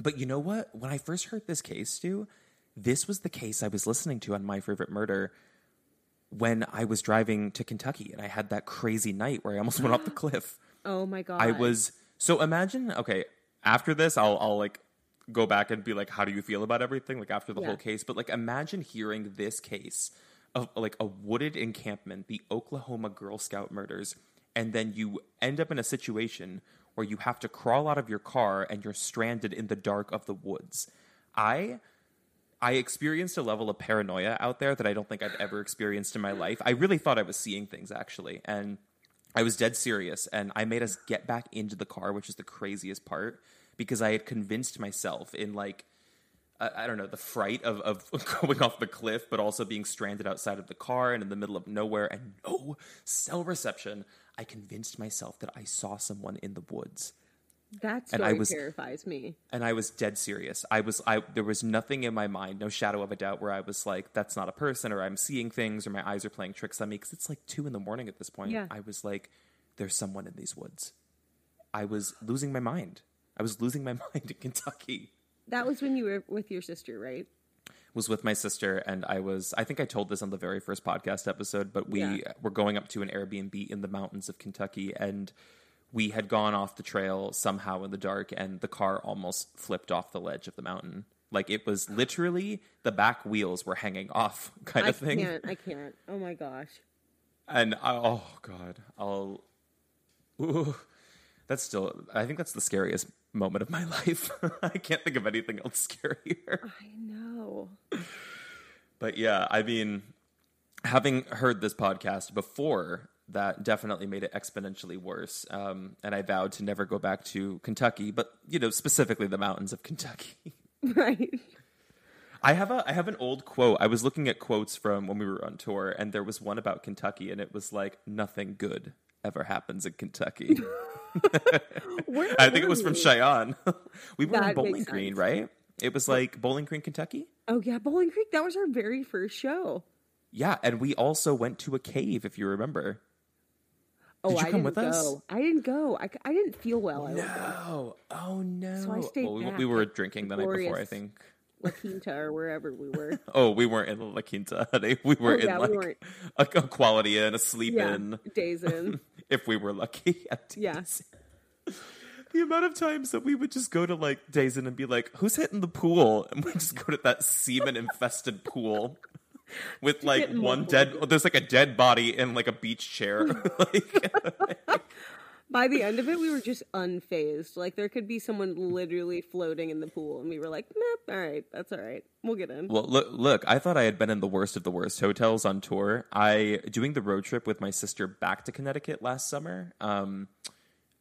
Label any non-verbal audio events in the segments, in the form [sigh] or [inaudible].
But you know what? When I first heard this case, Stu, this was the case I was listening to on My Favorite Murder when I was driving to Kentucky and I had that crazy night where I almost went off the [gasps] cliff. Oh my god. I was so imagine okay, after this I'll I'll like go back and be like how do you feel about everything like after the Yeah. whole case but like imagine hearing this case of like a wooded encampment the Oklahoma Girl Scout murders and then you end up in a situation where you have to crawl out of your car and you're stranded in the dark of the woods. I I experienced a level of paranoia out there that I don't think I've ever experienced in my life. I really thought I was seeing things actually, and I was dead serious. And I made us get back into the car, which is the craziest part, because I had convinced myself in like I, don't know the fright of of [laughs] going off the cliff, but also being stranded outside of the car and in the middle of nowhere and no cell reception. I convinced myself that I saw someone in the woods that and story I was- terrifies me. and I was dead serious. I was I there was nothing in my mind, no shadow of a doubt where I was like that's not a person or I'm seeing things or my eyes are playing tricks on me cuz it's like 2 in the morning at this point. Yeah. I was like there's someone in these woods. I was losing my mind. I was losing my [laughs] mind in Kentucky. That was when you were with your sister, right? Was with my sister and I was I think I told this on the very first podcast episode, but we Yeah. were going up to an Airbnb in the mountains of Kentucky and we had gone off the trail somehow in the dark and the car almost flipped off the ledge of the mountain. Like it was literally the back wheels were hanging off [laughs] kind I of thing. I can't. I can't. Oh my gosh. And I, oh god, I'll ooh, that's still I think that's the scariest moment of my [laughs] life. I can't think of anything else scarier. I know. But yeah, I mean, having heard this podcast before, that definitely made it exponentially worse. Um, and I vowed to never go back to Kentucky, but you know, specifically the mountains of Kentucky. [laughs] Right. I have a I have an old quote. I was looking at quotes from when we were on tour, and there was one about Kentucky, and it was like, "Nothing good ever happens in Kentucky." [laughs] I think it was from? Cheyenne. [laughs] we were in Bowling Green, sense. right? It was like Bowling Green, Kentucky. Oh yeah, Bowling Creek. That was our very first show. Yeah, and we also went to a cave, if you remember. Oh, Did you I come didn't with go. us? I didn't go. I, I didn't feel well. I No. Oh no. So I stayed Well, we, we were drinking the night before, I think. La Quinta or wherever we were. [laughs] Oh, we weren't in La Quinta. [laughs] We were Oh, in yeah, we like weren't. a, a quality inn, a sleep yeah, in, Days Inn. [laughs] if we were lucky. at Yeah. The amount of times that we would just go to like Days Inn and be like, "Who's hitting the pool?" and we just go to that semen infested pool with [laughs] like one dead. There's like a dead body in like a beach chair. [laughs] like, [laughs] By the end of it, we were just unfazed. Like there could be someone literally floating in the pool, and we were like, "Nope, all right, that's all right. We'll get in." Well, look, look, I thought I had been in the worst of the worst hotels on tour. I doing the road trip with my sister back to Connecticut last summer. Um,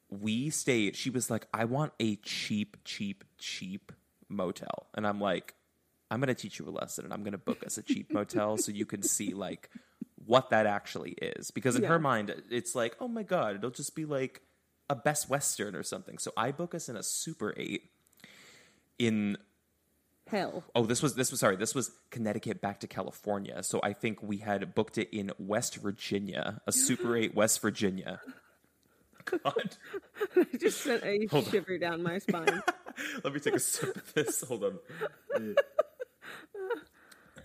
we stayed. She was like, "I want a cheap, cheap, cheap motel," and I'm like, "I'm going to teach you a lesson, and I'm going to book us a cheap [laughs] motel so you can see like what that actually is." Because in Yeah. her mind, it's like, "Oh my god, it'll just be like a Best Western or something." So I book us in a Super Eight in Hell, Oh, this was this was sorry. This was Connecticut back to California. So I think we had booked it in West Virginia, a Super [gasps] 8 West Virginia. God. [laughs] I just sent a Hold on. shiver down my spine. [laughs] Let me take a sip of this. Hold on. [laughs]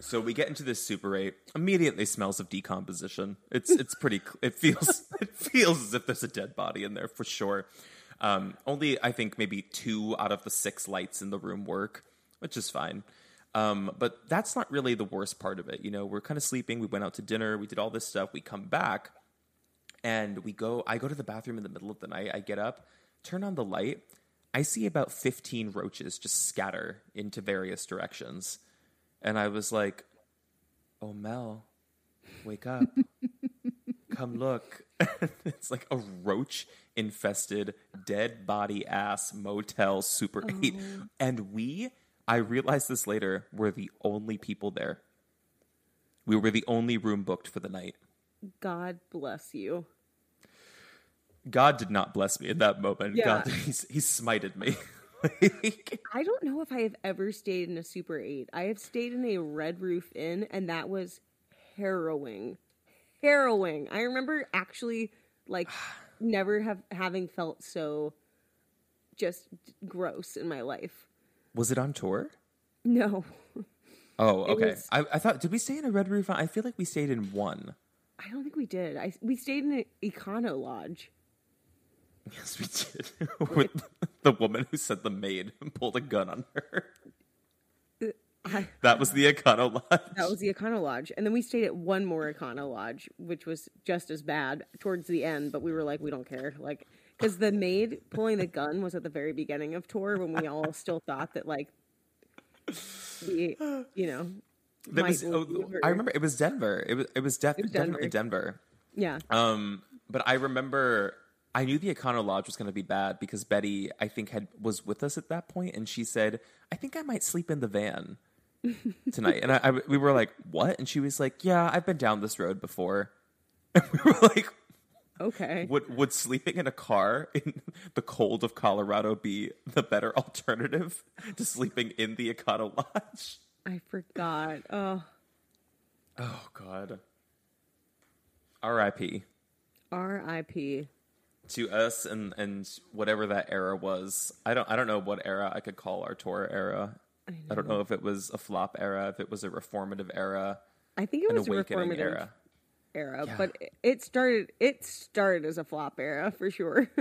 So we get into this Super 8. Immediately smells of decomposition. It's it's pretty cl- it feels it feels as if there's a dead body in there for sure. Um, only I think maybe two out of the six lights in the room work, which is fine. Um, but that's not really the worst part of it. You know, we're kind of sleeping. We went out to dinner. We did all this stuff. We come back and we go. I go to the bathroom in the middle of the night. I get up, turn on the light. I see about 15 roaches just scatter into various directions. And I was like, oh, Mel, wake up. [laughs] Come look. [laughs] it's like a roach infested, dead body ass motel Super 8. And we, I realized this later, were the only people there. We were the only room booked for the night. God bless you. God did not bless me in that moment. Yeah. God, [laughs] he's, he smited me. [laughs] I don't know if I have ever stayed in a Super 8. I have stayed in a Red Roof Inn, and that was harrowing. Harrowing. I remember actually, like, [sighs] never have having felt so just gross in my life. Was it on tour? No, Oh, [laughs] okay. was- I, I thought did we stay in a red roof? I feel like we stayed in one. I don't think we did. I we stayed in an Econo Lodge. Yes, we did. [laughs] With the woman who said the maid [laughs] pulled a gun on her. I, That was the Econo Lodge. that was the Econo Lodge, and then we stayed at one more Econo Lodge, which was just as bad towards the end. But we were like, we don't care, like because the maid pulling the gun was at the very beginning of tour when we all still thought that like the you know That was, oh, I remember it was Denver. It was it was, def- was definitely Denver. yeah Um, but I remember I knew the Econo Lodge was going to be bad because Betty, I think, had was with us at that point, and she said, "I think I might sleep in the van [laughs] tonight." and I, I, we were like, "What?" And she was like, "Yeah, I've been down this road before." [laughs] And we were like, okay "Would would sleeping in a car in the cold of Colorado be the better alternative to sleeping in the Econo Lodge?" I forgot. Oh, Oh God. R.I.P. R.I.P. to us and and whatever that era was. I don't I don't know what era I could call our tour era. I, don't know if it was a flop era, if it was a reformative era, I think it was a reformative era. era, Yeah. but it- it started it started as a flop era for sure. [laughs]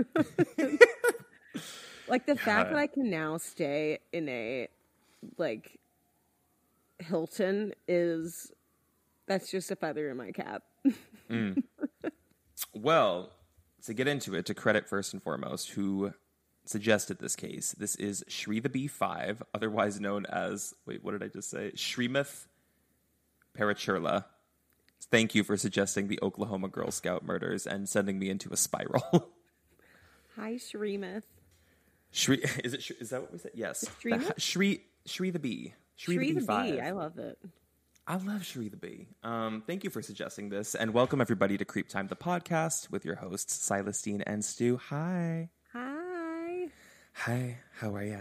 like the fact that I can now stay in a like Hilton is that's just a feather in my cap. Mm. Well, to get into it, to credit first and foremost who suggested this case. This is Shri the B5, otherwise known as wait, what did I just say? Shrimuth Parachurla. Thank you for suggesting the Oklahoma Girl Scout murders and sending me into a spiral. [laughs] Hi, Shreemeth. Shri is it is that what we said? Yes. Shri Shri Shri the Bee. Shri, Shri the the B5. bee. I love it. I love Shri the Bee. Um, thank you for suggesting this, and welcome everybody to Creep Time, the podcast, with your hosts Silas and Stu. Hi, Hi. hi, how are ya?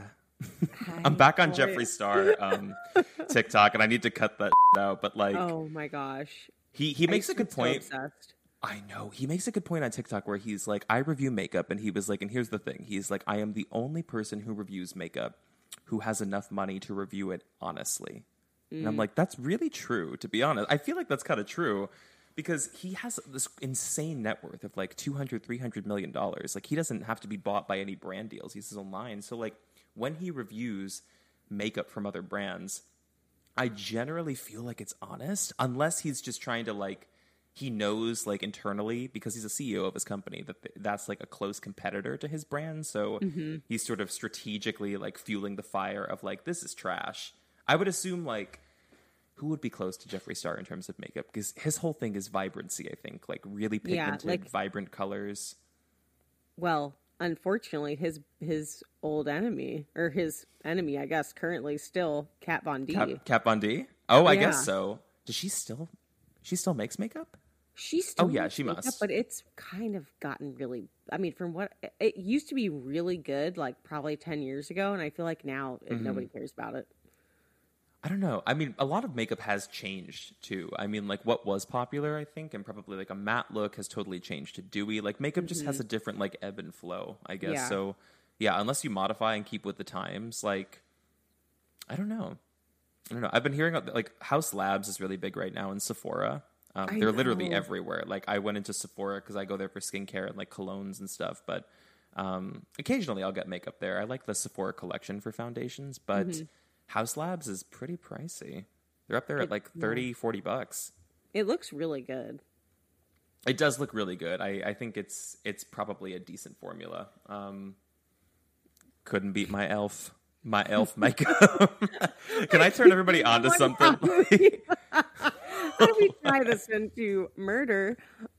Hi. I'm back on How Jeffree? Star um, [laughs] TikTok, and I need to cut that out. But like, Oh my gosh. he he makes a good be so point. obsessed. I know. He makes a good point on TikTok where he's like, I review makeup. And he was like, and here's the thing. He's like, I am the only person who reviews makeup who has enough money to review it honestly. And Mm. I'm like, that's really true, to be honest. I feel like that's kind of true because he has this insane net worth of like 200, 300 million dollars. Like, he doesn't have to be bought by any brand deals. He's his own line. So, like, when he reviews makeup from other brands, I generally feel like it's honest, unless he's just trying to like he knows like internally because he's a CEO of his company that th- that's like a close competitor to his brand. So mm-hmm. he's sort of strategically like fueling the fire of like this is trash. I would assume like who would be close to Jeffree Star in terms of makeup because his whole thing is vibrancy. I think like really Yeah, pigmented, like- vibrant colors. Well, unfortunately, his his old enemy or his enemy, I guess, currently still Kat Von D. Cap, Kat Von D. Oh, I Yeah. guess so. Does she still? She still makes makeup? She still Oh, yeah, she must. but it's kind of gotten really. I mean, from what it used to be really good, like probably ten years ago, and I feel like now Mm-hmm. nobody cares about it. I don't know. I mean, a lot of makeup has changed too. I mean, like what was popular, I think, and probably like a matte look has totally changed to dewy. Like makeup just has a different like ebb and flow, I guess. Yeah. So yeah, unless you modify and keep with the times, like I don't know. I don't know. I've been hearing like Haus Labs is really big right now in Sephora. Um, they're literally everywhere. Like I went into Sephora because I go there for skincare and like colognes and stuff. But um, occasionally I'll get makeup there. I like the Sephora collection for foundations, but Mm-hmm. Haus Labs is pretty pricey. They're up there at like 30, 40 bucks. It looks really good. It does look really good. I, I think it's it's probably a decent formula. Um, couldn't beat my elf. My elf [laughs] makeup. [laughs] Can I turn everybody on to something? [laughs] How do we tie this into murder?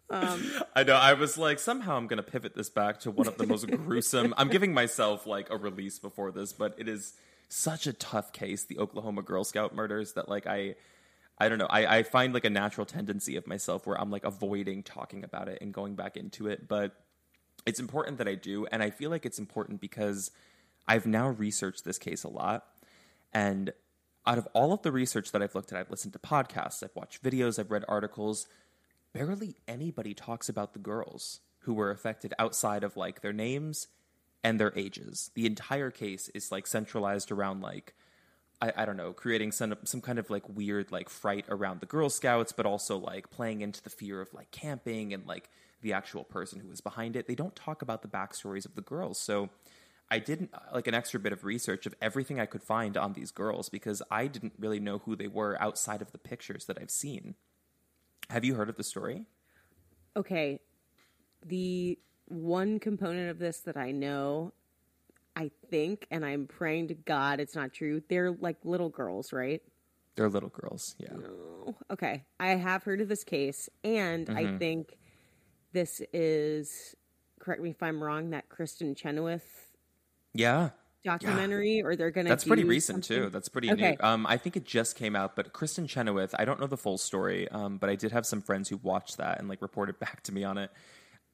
Um, I know. I was like, somehow I'm going to pivot this back to one of the most gruesome. I'm giving myself like a release before this, but it is such a tough case, the Oklahoma Girl Scout murders, that like I, I don't know. I, I find like a natural tendency of myself where I'm like avoiding talking about it and going back into it, but it's important that I do, and I feel like it's important because I've now researched this case a lot, and out of all of the research that I've looked at, I've listened to podcasts, I've watched videos, I've read articles. Barely anybody talks about the girls who were affected outside of like their names and their ages. The entire case is like centralized around like I, I don't know, creating some some kind of like weird like fright around the Girl Scouts, but also like playing into the fear of like camping and like the actual person who was behind it. They don't talk about the backstories of the girls, so I did like an extra bit of research of everything I could find on these girls because I didn't really know who they were outside of the pictures that I've seen. Have you heard of the story? Okay. The one component of this that I know, I think, and I'm praying to God it's not true, they're like little girls, right? They're little girls, yeah. Oh, okay. I have heard of this case, and I Mm-hmm. think this is, correct me if I'm wrong, that Kristin Chenoweth Yeah. documentary, or they're going to That's pretty recent something? too. That's pretty Okay. new. Um, I think it just came out, but Kristin Chenoweth, I don't know the full story, um, but I did have some friends who watched that and like reported [laughs] back to me on it.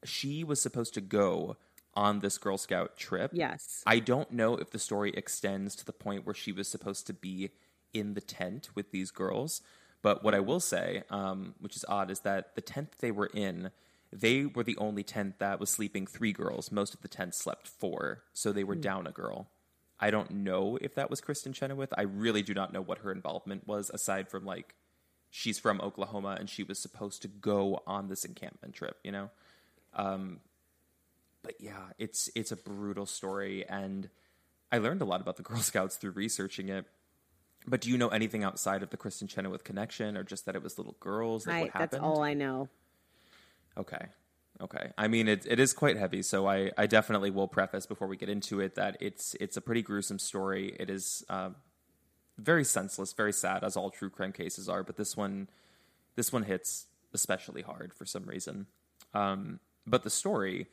She was supposed to go on this Girl Scout trip. Yes. I don't know if the story extends to the point where she was supposed to be in the tent with these girls. But what I will say, um, which is odd, is that the tent they were in, they were the only tent that was sleeping three girls. Most of the tents slept four, so they were down a girl. I don't know if that was Kristin Chenoweth. I really do not know what her involvement was, aside from like she's from Oklahoma and she was supposed to go on this encampment trip. You know, um, but yeah, it's it's a brutal story, and I learned a lot about the Girl [laughs] Scouts through researching it. But do you know anything outside of the Kristin Chenoweth connection, or just that it was little girls? Like happened? that's all I know. Okay. Okay. I mean, it, it is quite heavy, so I, I definitely will preface before we get into it that it's it's a pretty gruesome story. It is um, very senseless, very sad, as all true crime cases are. But this one, this one hits especially hard for some reason. Um, but the story,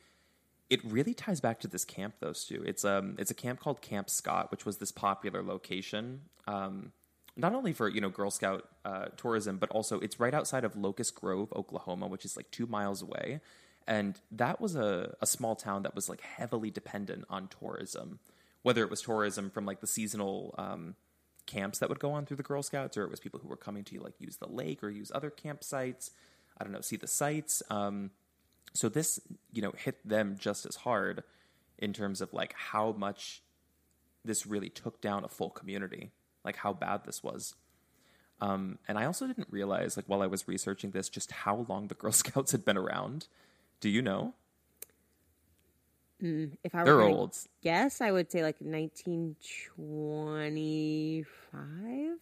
it really ties back to this camp, though, Stu. It's um it's a camp called Camp Scott, which was this popular location. Um, not only for you know Girl Scout uh, tourism, but also it's right outside of Locust Grove, Oklahoma, which is like two miles away. And that was a, a small town that was like heavily dependent on tourism, whether it was tourism from like the seasonal um, camps that would go on through the Girl Scouts, or it was people who were coming to like use the lake or use other campsites. I don't know, see the sites. Um, so this, you know, hit them just as hard in terms of like how much this really took down a full community, like how bad this was. Um, and I also didn't realize, like while I was researching this, just how long the Girl [laughs] Scouts had been around. Do you know? If I were They're old. guess, I would say like 1925.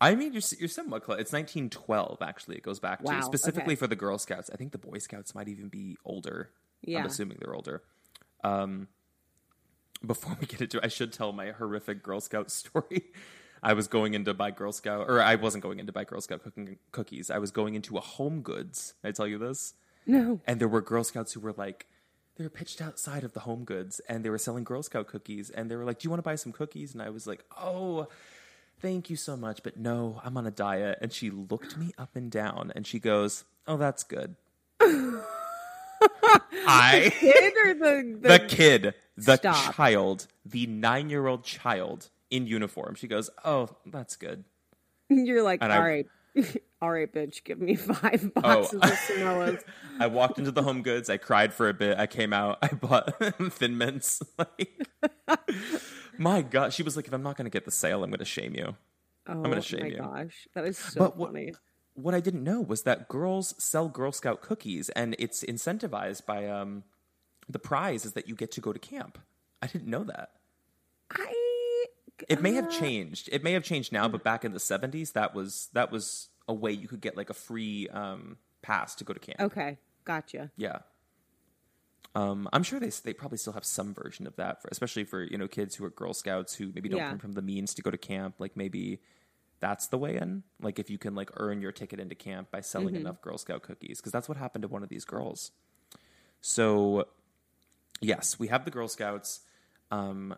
I mean, you're, you're somewhat close. It's 1912, actually, it goes back Wow, to. Specifically okay. for the Girl Scouts. I think the Boy Scouts might even be older. Yeah. I'm assuming they're older. Um, before we get into it, I should tell my horrific Girl Scout [laughs] story. I was going into buy Girl Scout, or I wasn't going into buy Girl Scout cooking cookies. I was going into a Home Goods. I tell you this? No. And there were Girl Scouts who were like, they were pitched outside of the Home Goods, and they were selling Girl Scout cookies, and they were like, "Do you want to buy some cookies?" And I was like, "Oh." Thank you so much, but no, I'm on a diet. And she looked me up and down and she goes, Oh, that's good. [laughs] I Kid or [laughs] the, the kid, the Stop. child, the nine year old child in uniform. She goes, Oh, that's good. You're like, And all I- right, [laughs] all right, bitch, give me five Oh. boxes of Samoas. [laughs] I walked into the home goods. I cried for a bit. I came out. I bought Thin Mints. Like, my God. She was like, if I'm not going to get the sale, I'm going to shame you. Oh I'm gonna oh shame my you. gosh, that is so But funny. What I didn't know was that girls sell Girl Scout cookies and it's incentivized by um, the prize is that you get to go to camp. I didn't know that. I It may have uh, changed. It may have changed now, but back in the 70s, that was that was a way you could get like a free um, pass to go to camp. Okay, gotcha. Yeah. Um, I'm sure they they probably still have some version of that, for, especially for you know kids who are Girl Scouts who maybe don't Yeah. come from the means to go to camp. Like maybe that's the way in. Like if you can like earn your ticket into camp by selling enough Girl Scout cookies, because that's what happened to one of these girls. So, yes, we have the Girl Scouts. Um,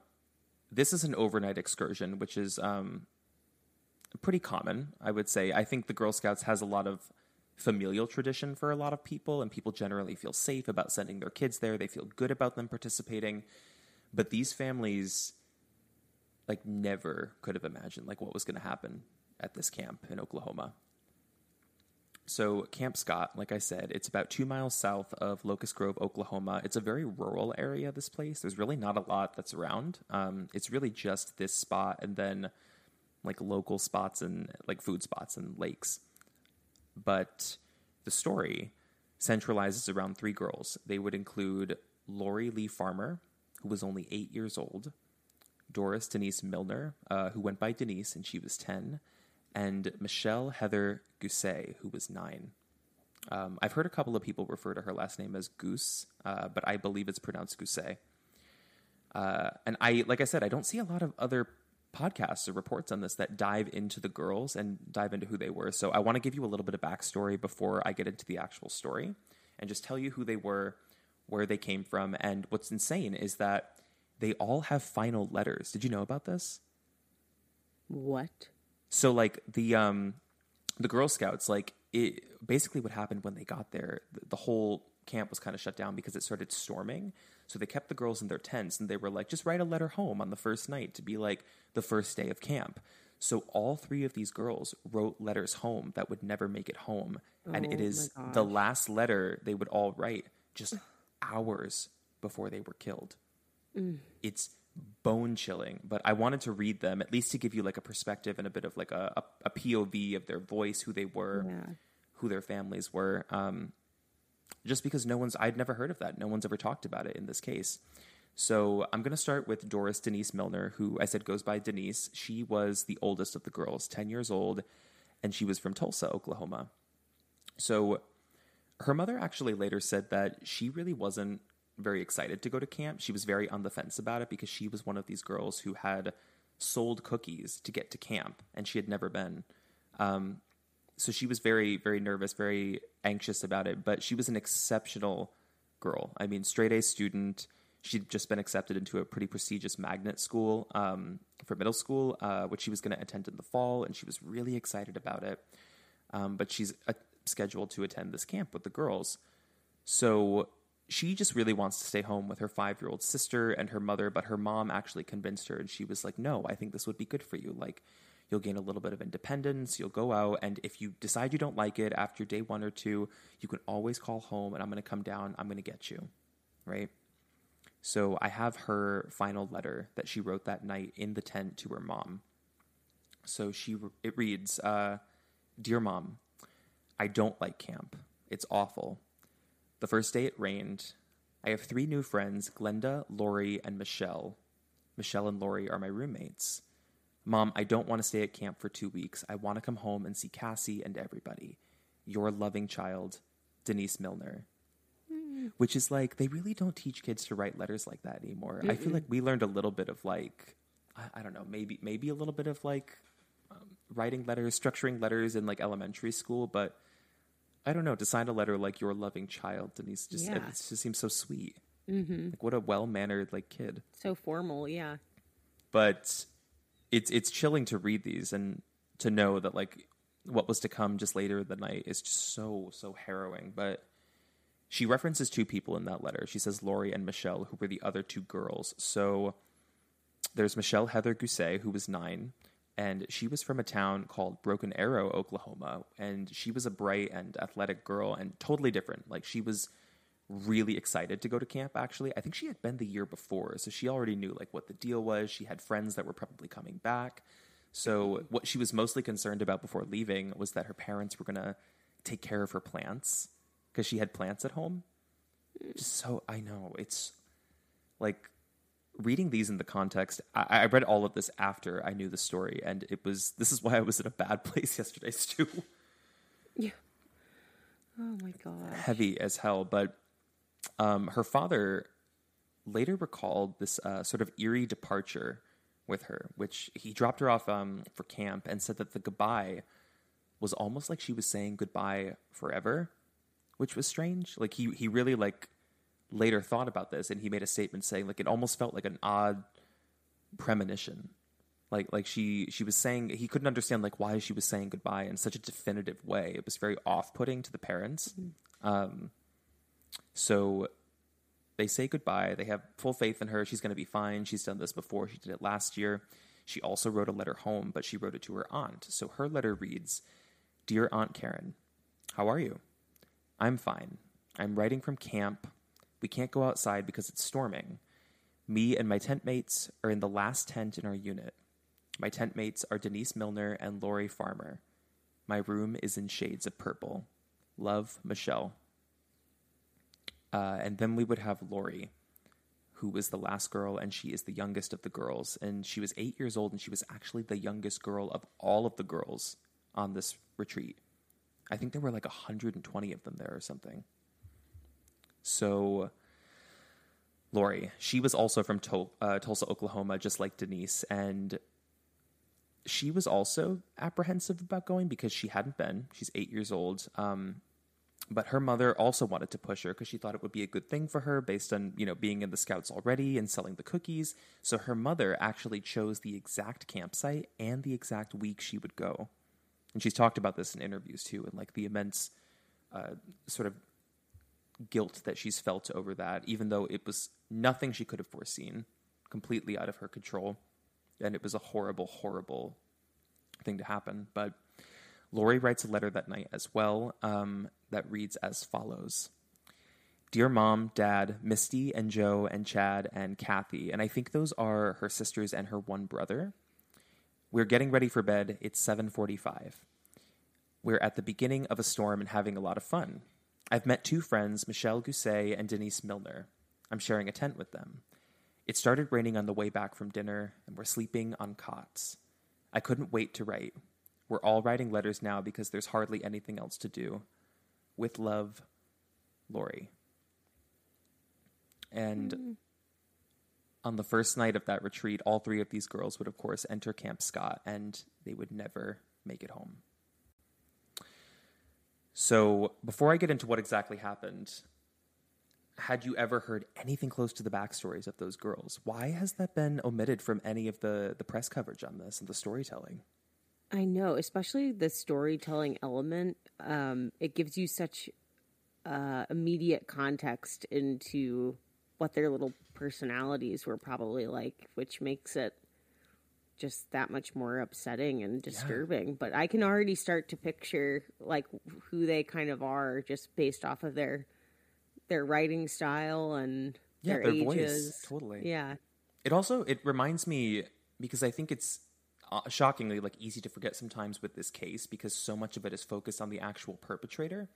this is an overnight excursion, which is um, pretty common, I would say. I think the Girl Scouts has a lot of familial tradition for a lot of people, and people generally feel safe about sending their kids there. They feel good about them participating. But these families, like, never could have imagined like what was going to happen at this camp in Oklahoma. So, Camp Scott, like I said, it's about two miles south of Locust Grove, Oklahoma. It's a very rural area, this place. There's really not a lot that's around. Um, it's really just this spot and then like local spots and like food spots and lakes. But the story centralizes around three girls. They would include Lori Lee Farmer, who was only eight years old, Doris Denise Milner, uh, who went by Denise and she was 10, and Michelle Heather Gousset, who was nine. Um, I've heard a couple of people refer to her last name as Goose, uh, but I believe it's pronounced Gousset. Uh, and I, like I said, I don't see a lot of other podcasts or reports on this that dive into the girls and dive into who they were. So I want to give you a little bit of backstory before I get into the actual story and just tell you who they were, where they came from. And what's insane is that they all have final letters. Did you know about this? What? So like the um the Girl Scouts, like it basically what happened when they got there, the, the whole camp was kind of shut down because it started storming. So they kept the girls in their tents and they were like, just write a letter home on the first night to be like the first day of camp. So all three of these girls wrote letters home that would never make it home. and it Oh is the last letter they would all write just hours before they were killed. Mm. It's bone chilling, but I wanted to read them at least to give you like a perspective and a bit of like a, a, a POV of their voice, who they were, Yeah. who their families were. Um, just because no one's, I'd never heard of that. No one's ever talked about it in this case. So I'm going to start with Doris Denise Milner, who I said goes by Denise. She was the oldest of the girls, 10 years old, and she was from Tulsa, Oklahoma. So her mother actually later said that she really wasn't very excited to go to camp. She was very on the fence about it because she was one of these girls who had sold cookies to get to camp and she had never been. Um, so she was very, very nervous, very anxious about it, but she was an exceptional girl. I mean, straight A student. She'd just been accepted into a pretty prestigious magnet school um, for middle school, uh, which she was going to attend in the fall, and she was really excited about it. Um, but she's uh, scheduled to attend this camp with the girls. So she just really wants to stay home with her five year old sister and her mother, but her mom actually convinced her, and she was like, No, I think this would be good for you. Like, you'll gain a little bit of independence, you'll go out, and if you decide you don't like it after day one or two, you can always call home, and I'm to come down, I'm to get you. Right? So I have her final letter that she wrote that night in the tent to her mom. So she it reads, uh, "Dear mom, I don't like camp. It's awful. The first day it rained. I have three new friends, Glenda, Lori, and Michelle. Michelle and Lori are my roommates. Mom, I don't want to stay at camp for two weeks. I want to come home and see Cassie and everybody. Your loving child, Denise Milner. Which is like, they really don't teach kids to write letters like that anymore. I feel like we learned a little bit of like, I, I don't know, maybe maybe a little bit of like um, writing letters, structuring letters in like elementary school, but I don't know, to sign a letter like your loving child, Denise, just Yeah. it just seems so sweet. Mm-hmm. Like what a well mannered like kid So formal, yeah. but it's it's chilling to read these and to know that like what was to come just later in the night is just so so harrowing but she references two people in that letter she says lori and michelle who were the other two girls so there's michelle heather gousset who was nine and she was from a town called broken arrow oklahoma and she was a bright and athletic girl and totally different. Like she was really excited to go to camp actually. I think she had been the year before so she already knew like what the deal was. She had friends that were probably coming back. So what she was mostly concerned about before leaving was that her parents were going to take care of her plants because she had plants at home. So i know it's like reading these in the context I, I read all of this after i knew the story and it was this is why i was in a bad [laughs] place yesterday stu Yeah. Oh my god. heavy as hell. But um, her father later recalled this uh, sort of eerie departure with her, which he dropped her off um, for camp and said that the goodbye was almost like she was saying goodbye forever, which was strange. Like he he really like later thought about this and he made a statement saying like it almost felt like an odd premonition. Like like she she was saying he couldn't understand like why she was saying goodbye in such a definitive way. It was very off-putting to the parents. Um so they say goodbye. They have full faith in her. She's going to be fine. She's done this before. She did it last year. She also wrote a letter home but she wrote it to her aunt. So her letter reads dear aunt karen How are you? I'm fine. I'm writing from camp. We can't go outside because it's storming. Me and my tent mates are in the last tent in our unit. My tent mates are Denise Milner and Lori Farmer. My room is in shades of purple. Love, Michelle. Uh, and then we would have Lori, who was the last girl, and she is the youngest of the girls. And she was eight years old, and she was actually the youngest girl of all of the girls on this retreat. I think there were like 120 of them there or something. So, Lori, she was also from Tul- uh, Tulsa, Oklahoma, just like Denise. And she was also apprehensive about going because she hadn't been. She's eight years old. Um, but her mother also wanted to push her because she thought it would be a good thing for her based on you know being in the scouts already and selling the cookies so her mother actually chose the exact campsite and the exact week she would go and she's talked about this in interviews too and like the immense uh, sort of guilt that she's felt over that even though it was nothing she could have foreseen completely out of her control and it was a horrible horrible thing to happen but Lori writes a letter that night as well um, that reads as follows Dear mom, dad, Misty, and Joe, and Chad, and Kathy, and I think those are her sisters and her one brother. We're getting ready for bed. It's 7:45. We're at the beginning of a storm and having a lot of fun. I've met two friends, Michelle Gousset and Denise Milner. I'm sharing a tent with them. It started raining on the way back from dinner, and we're sleeping on cots. I couldn't wait to write. We're all writing letters now because there's hardly anything else to do. With love, Lori. And mm. on the first night of that retreat, all three of these girls would, of course, enter Camp Scott and they would never make it home. So, before I get into what exactly happened, had you ever heard anything close to the backstories of those girls? Why has that been omitted from any of the, the press coverage on this and the storytelling? I know, especially the storytelling element. Um, it gives you such uh, immediate context into what their little personalities were probably like, which makes it just that much more upsetting and disturbing. Yeah. But I can already start to picture like who they kind of are just based off of their their writing style and yeah, their, their ages. Voice, totally. Yeah. It also it reminds me because I think it's uh, shockingly like easy to forget sometimes with this case because so much of it is focused on the actual perpetrator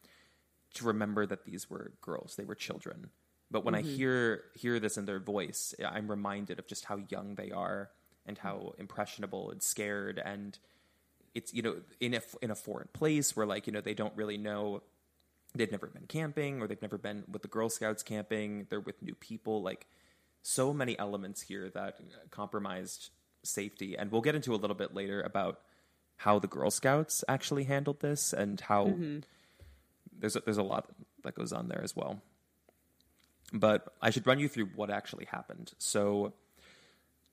to remember that these were girls, they were children. But when mm-hmm. I hear hear this in their voice, I'm reminded of just how young they are and how impressionable and scared and it's you know in a in a foreign place where like you know they don't really know they've never been camping or they've never been with the Girl Scouts camping. They're with new people. Like so many elements here that compromised safety. And we'll get into a little bit later about how the Girl Scouts actually handled this and how mm-hmm. there's a, there's a lot that goes on there as well. But I should run you through what actually happened. So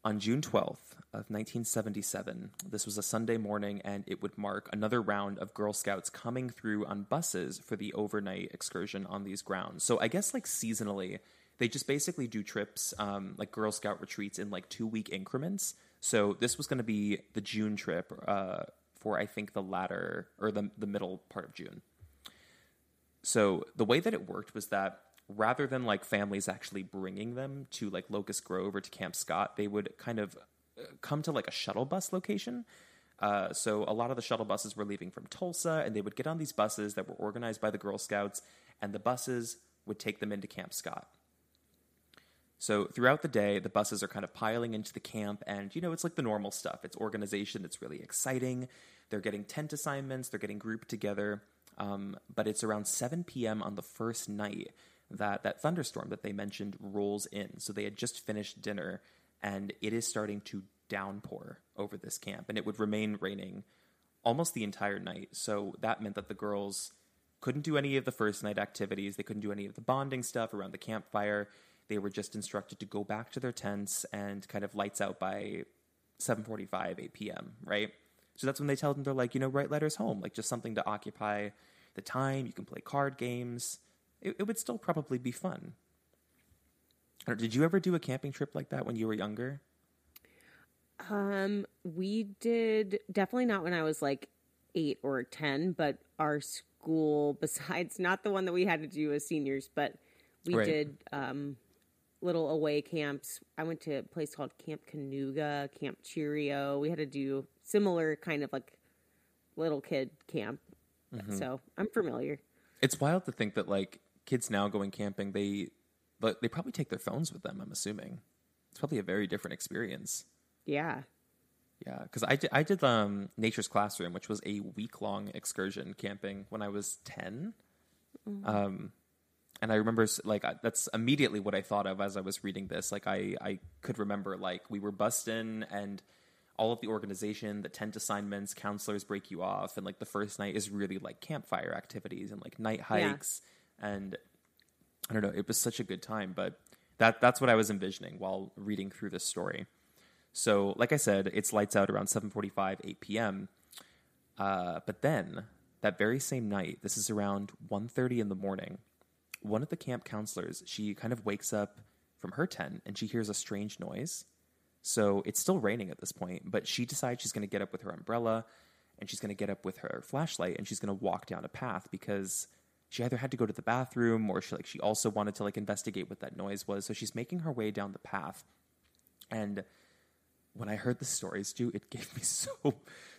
on June 12th of 1977, this was a Sunday morning and it would mark another round of Girl Scouts coming through on buses for the overnight excursion on these grounds. So I guess like seasonally, they just basically do trips um, like Girl Scout retreats in like two week increments. So this was going to be the June trip uh, for I think the latter or the the middle part of June. So the way that it worked was that rather than like families actually bringing them to like Locust Grove or to Camp Scott, they would kind of uh, come to like a shuttle bus location. Uh, so a lot of the shuttle buses were leaving from Tulsa, and they would get on these buses that were organized by the Girl Scouts, and the buses would take them into Camp Scott. So throughout the day, the buses are kind of piling into the camp, and you know, it's like the normal stuff. It's organization it's really exciting. They're getting tent assignments, they're getting grouped together. Um, but it's around 7 p.m. on the first night that that thunderstorm that they mentioned rolls in. So they had just finished dinner, and it is starting to downpour over this camp, and it would remain raining almost the entire night. So that meant that the girls couldn't do any of the first night activities. They couldn't do any of the bonding stuff around the campfire. They were just instructed to go back to their tents and kind of lights out by 7:45, 8 p.m. Right. So that's when they tell them they're like, you know, write letters home, like just something to occupy the time. You can play card games. It, it would still probably be fun. Or did you ever do a camping trip like that when you were younger? Um, we did definitely not when I was like eight or ten, but our school [laughs] besides not the one that we had to do as seniors, but we Right. did um, little away camps. I went to a place called Camp Kanuga, Camp Cheerio. We had to do similar kind of like little kid camp. Mm-hmm. So I'm familiar. It's wild to think that like kids now going camping, they but they probably take their phones with them. I'm assuming it's probably a very different experience. Yeah. Yeah, because I did, I did um, Nature's Classroom, which was a week long excursion camping when I was 10 Um, and I remember like I- that's immediately what I thought of as I was reading this. Like I I could remember like we were bussed in and all of the organization, the tent assignments, counselors break you off, and like the first night is really like campfire activities and like night hikes and I don't know. It was such a good time, but that that's what I was envisioning while reading through this story. So, like I said, it's lights out around 7:45, 8 p.m. Uh, but then that very same night, this is around 1:30 in the morning. One of the camp counselors, she kind of wakes up from her tent and she hears a strange noise. So it's still raining at this point, but she decides she's going to get up with her umbrella and she's going to get up with her flashlight and she's going to walk down a path because she either had to go to the bathroom or she like she also wanted to like investigate what that noise was. So she's making her way down the path. And when I heard the stories, too, it gave me [laughs] so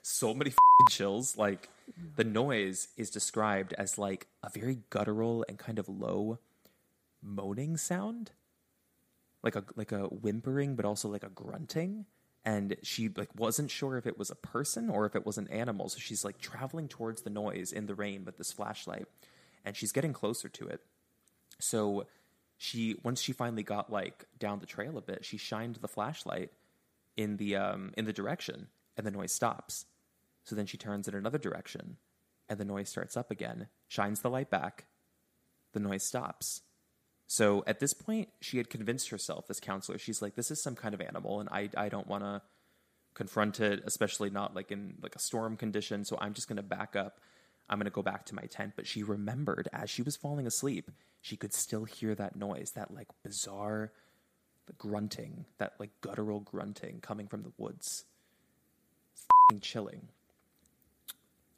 so many chills. Like the noise is described as like a very guttural and kind of low moaning sound like a like a whimpering but also like a grunting and she like wasn't sure if it was a person or if it was an animal so she's like traveling towards the noise in the rain with this flashlight and she's getting closer to it so she once she finally got like down the trail a bit she shined the flashlight in the um in the direction and the noise stops so then she turns in another direction and the noise starts up again shines the light back the noise stops so at this point, she had convinced herself, this counselor, she's like, this is some kind of animal, and I, I don't want to confront it, especially not like in like a storm condition. So I'm just going to back up. I'm going to go back to my tent. But she remembered as she was falling asleep, she could still hear that noise, that like bizarre grunting, that like guttural grunting coming from the woods. Chilling.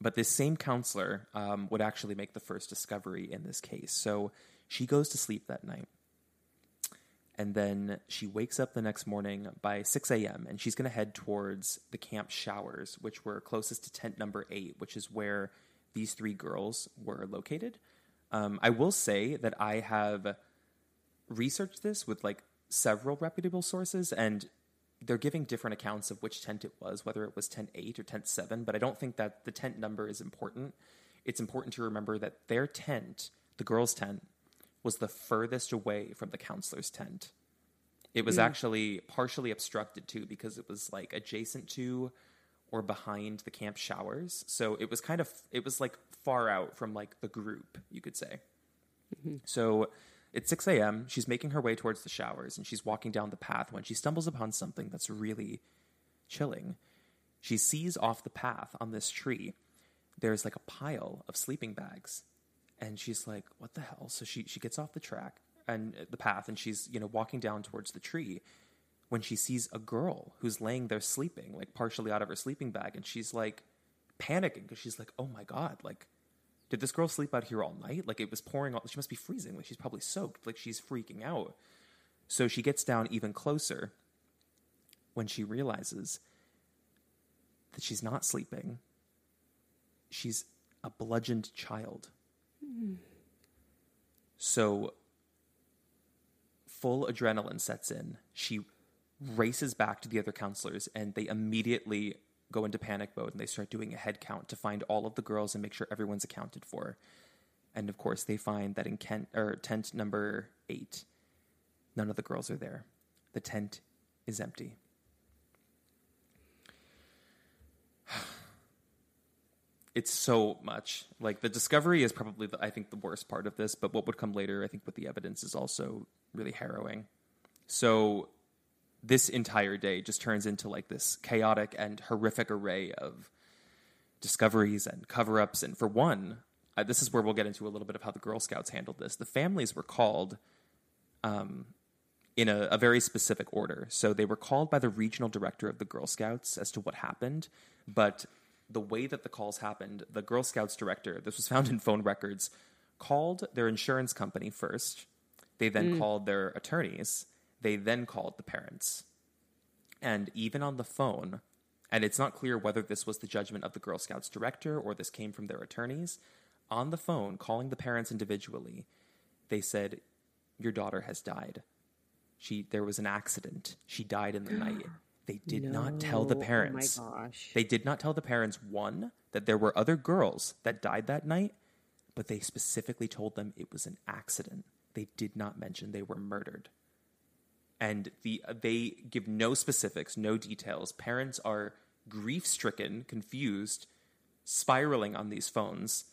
But this same counselor um, would actually make the first discovery in this case. So she goes to sleep that night. And then she wakes up the next morning by 6 a.m. and she's going to head towards the camp showers, which were closest to tent number eight, which is where these three girls were located. Um, I will say that I have researched this with like several reputable sources, and they're giving different accounts of which tent it was, whether it was tent eight or tent seven. But I don't think that the tent number is important. It's important to remember that their tent, the girls' tent, was the furthest away from the counselor's tent. It was actually partially obstructed too because it was like adjacent to or behind the camp showers. So it was kind of it was like far out from like the group, you could say. Mm-hmm. So it's 6 a.m. She's making her way towards the showers and she's walking down the path when she stumbles upon something that's really chilling. She sees off the path on this tree, there's like a pile of sleeping bags. And she's like, what the hell? So she, she gets off the track and uh, the path and she's, you know, walking down towards the tree when she sees a girl who's laying there sleeping, like partially out of her sleeping bag. And she's like panicking because she's like, oh my God, like, did this girl sleep out here all night? Like it was pouring. All, she must be freezing. Like she's probably soaked. Like she's freaking out. So she gets down even closer when she realizes that she's not sleeping. She's a bludgeoned child. Hmm. So full adrenaline sets in. She races back to the other counselors and they immediately go into panic mode and they start doing a head count to find all of the girls and make sure everyone's accounted for. And of course, they find that in Kent, or tent number eight, none of the girls are there. The tent is empty. [sighs] It's so much. Like the discovery is probably, the, I think, the worst part of this. But what would come later, I think, with the evidence is also really harrowing. So this entire day just turns into like this chaotic and horrific array of discoveries and cover ups. And for one, uh, this is where we'll get into a little bit of how the Girl Scouts handled this. The families were called um, in a, a very specific order. So they were called by the regional director of the Girl Scouts as to what happened, but the way that the calls happened, the Girl Scouts director, this was found in phone records, called their insurance company first. They then called their attorneys. They then called the parents. And even on the phone, and it's not clear whether this was the judgment of the Girl Scouts director or this came from their attorneys, on the phone, calling the parents individually, they said, Your daughter has died. She there was an accident. She died in the night. [gasps] They did not tell the parents. Oh my gosh. They did not tell the parents one that there were other girls that died that night, but they specifically told them it was an accident. They did not mention they were murdered. And the they give no specifics, no details. Parents are grief-stricken, confused, spiraling on these phones,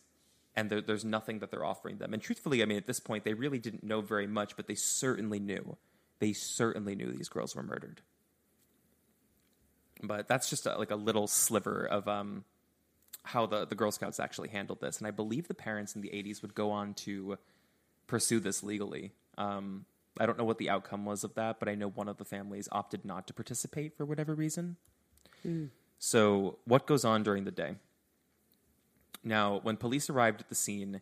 and there, there's nothing that they're offering them. And truthfully, I mean, at this point, they really didn't know very much, but they certainly knew. They certainly knew these girls were murdered but that's just a, like a little sliver of um, how the, the Girl Scouts actually handled this. And I believe the parents in the 80s would go on to pursue this legally. Um, I don't know what the outcome was of that, but I know one of the families opted not to participate for whatever reason. Mm. So, what goes on during the day? Now, when police arrived at the scene,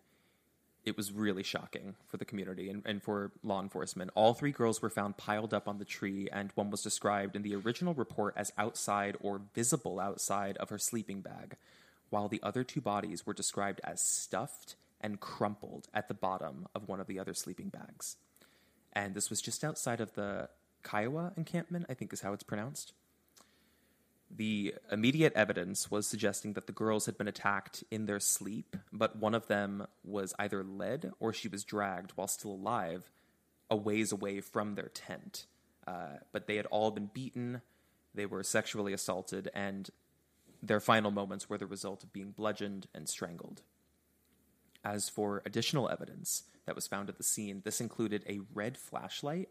it was really shocking for the community and, and for law enforcement. All three girls were found piled up on the tree, and one was described in the original report as outside or visible outside of her sleeping bag, while the other two bodies were described as stuffed and crumpled at the bottom of one of the other sleeping bags. And this was just outside of the Kiowa encampment, I think is how it's pronounced. The immediate evidence was suggesting that the girls had been attacked in their sleep, but one of them was either led or she was dragged while still alive a ways away from their tent. Uh, but they had all been beaten, they were sexually assaulted, and their final moments were the result of being bludgeoned and strangled. As for additional evidence that was found at the scene, this included a red flashlight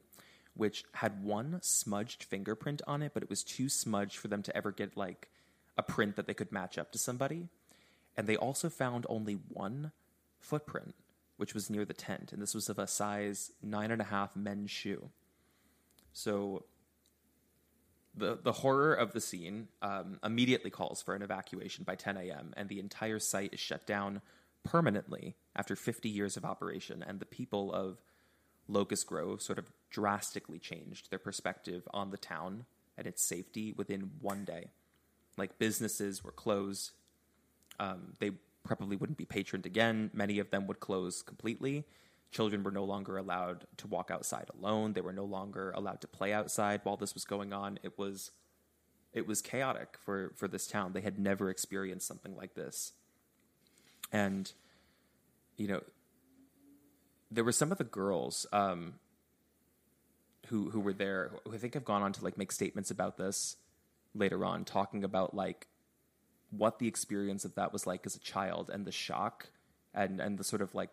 which had one smudged fingerprint on it, but it was too smudged for them to ever get like a print that they could match up to somebody. And they also found only one footprint, which was near the tent, and this was of a size nine and a half men's shoe. So the the horror of the scene um, immediately calls for an evacuation by 10 a.m. and the entire site is shut down permanently after 50 years of operation. And the people of Locust Grove sort of drastically changed their perspective on the town and its safety within one day. Like businesses were closed, um, they probably wouldn't be patroned again. Many of them would close completely. Children were no longer allowed to walk outside alone. They were no longer allowed to play outside while this was going on. It was it was chaotic for for this town. They had never experienced something like this. And you know, there were some of the girls um, who who were there who I think have gone on to like make statements about this later on, talking about like what the experience of that was like as a child and the shock and and the sort of like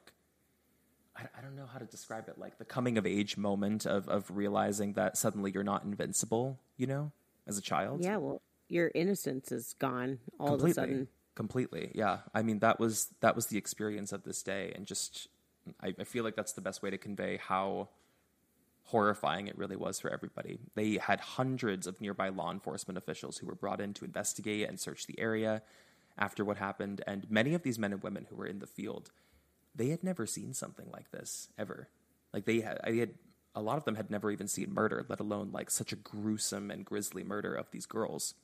I, I don't know how to describe it like the coming of age moment of of realizing that suddenly you're not invincible, you know, as a child. Yeah, well, your innocence is gone all completely, of a sudden. Completely. Yeah, I mean that was that was the experience of this day, and just I, I feel like that's the best way to convey how horrifying it really was for everybody. They had hundreds of nearby law enforcement officials who were brought in to investigate and search the area after what happened, and many of these men and women who were in the field, they had never seen something like this ever. Like they had, I had a lot of them had never even seen murder, let alone like such a gruesome and grisly murder of these girls.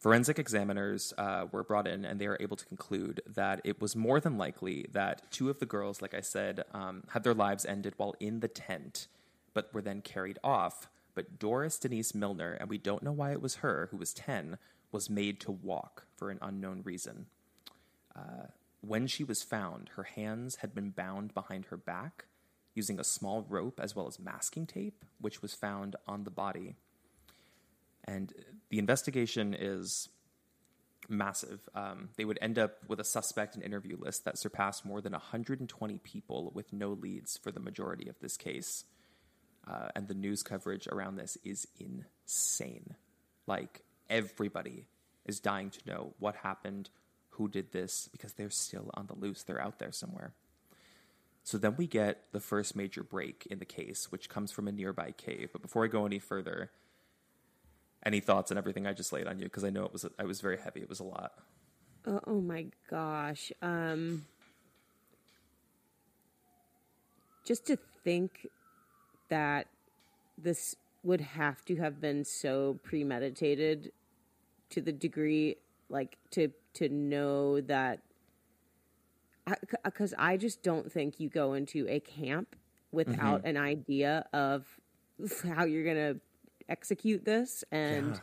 Forensic examiners uh, were brought in, and they were able to conclude that it was more than likely that two of the girls, like I said, um, had their lives ended while in the tent, but were then carried off. But Doris Denise Milner, and we don't know why it was her, who was 10, was made to walk for an unknown reason. Uh, when she was found, her hands had been bound behind her back using a small rope as well as masking tape, which was found on the body. And the investigation is massive. Um, they would end up with a suspect and interview list that surpassed more than 120 people with no leads for the majority of this case. Uh, and the news coverage around this is insane. Like, everybody is dying to know what happened, who did this, because they're still on the loose. They're out there somewhere. So then we get the first major break in the case, which comes from a nearby cave. But before I go any further, any thoughts on everything I just laid on you? Because I know it was I was very heavy. It was a lot. Oh, oh my gosh. Um, just to think that this would have to have been so premeditated to the degree like to to know that because I, I, just don't think you go into a camp without mm-hmm. an idea of how you're going to execute this and yeah.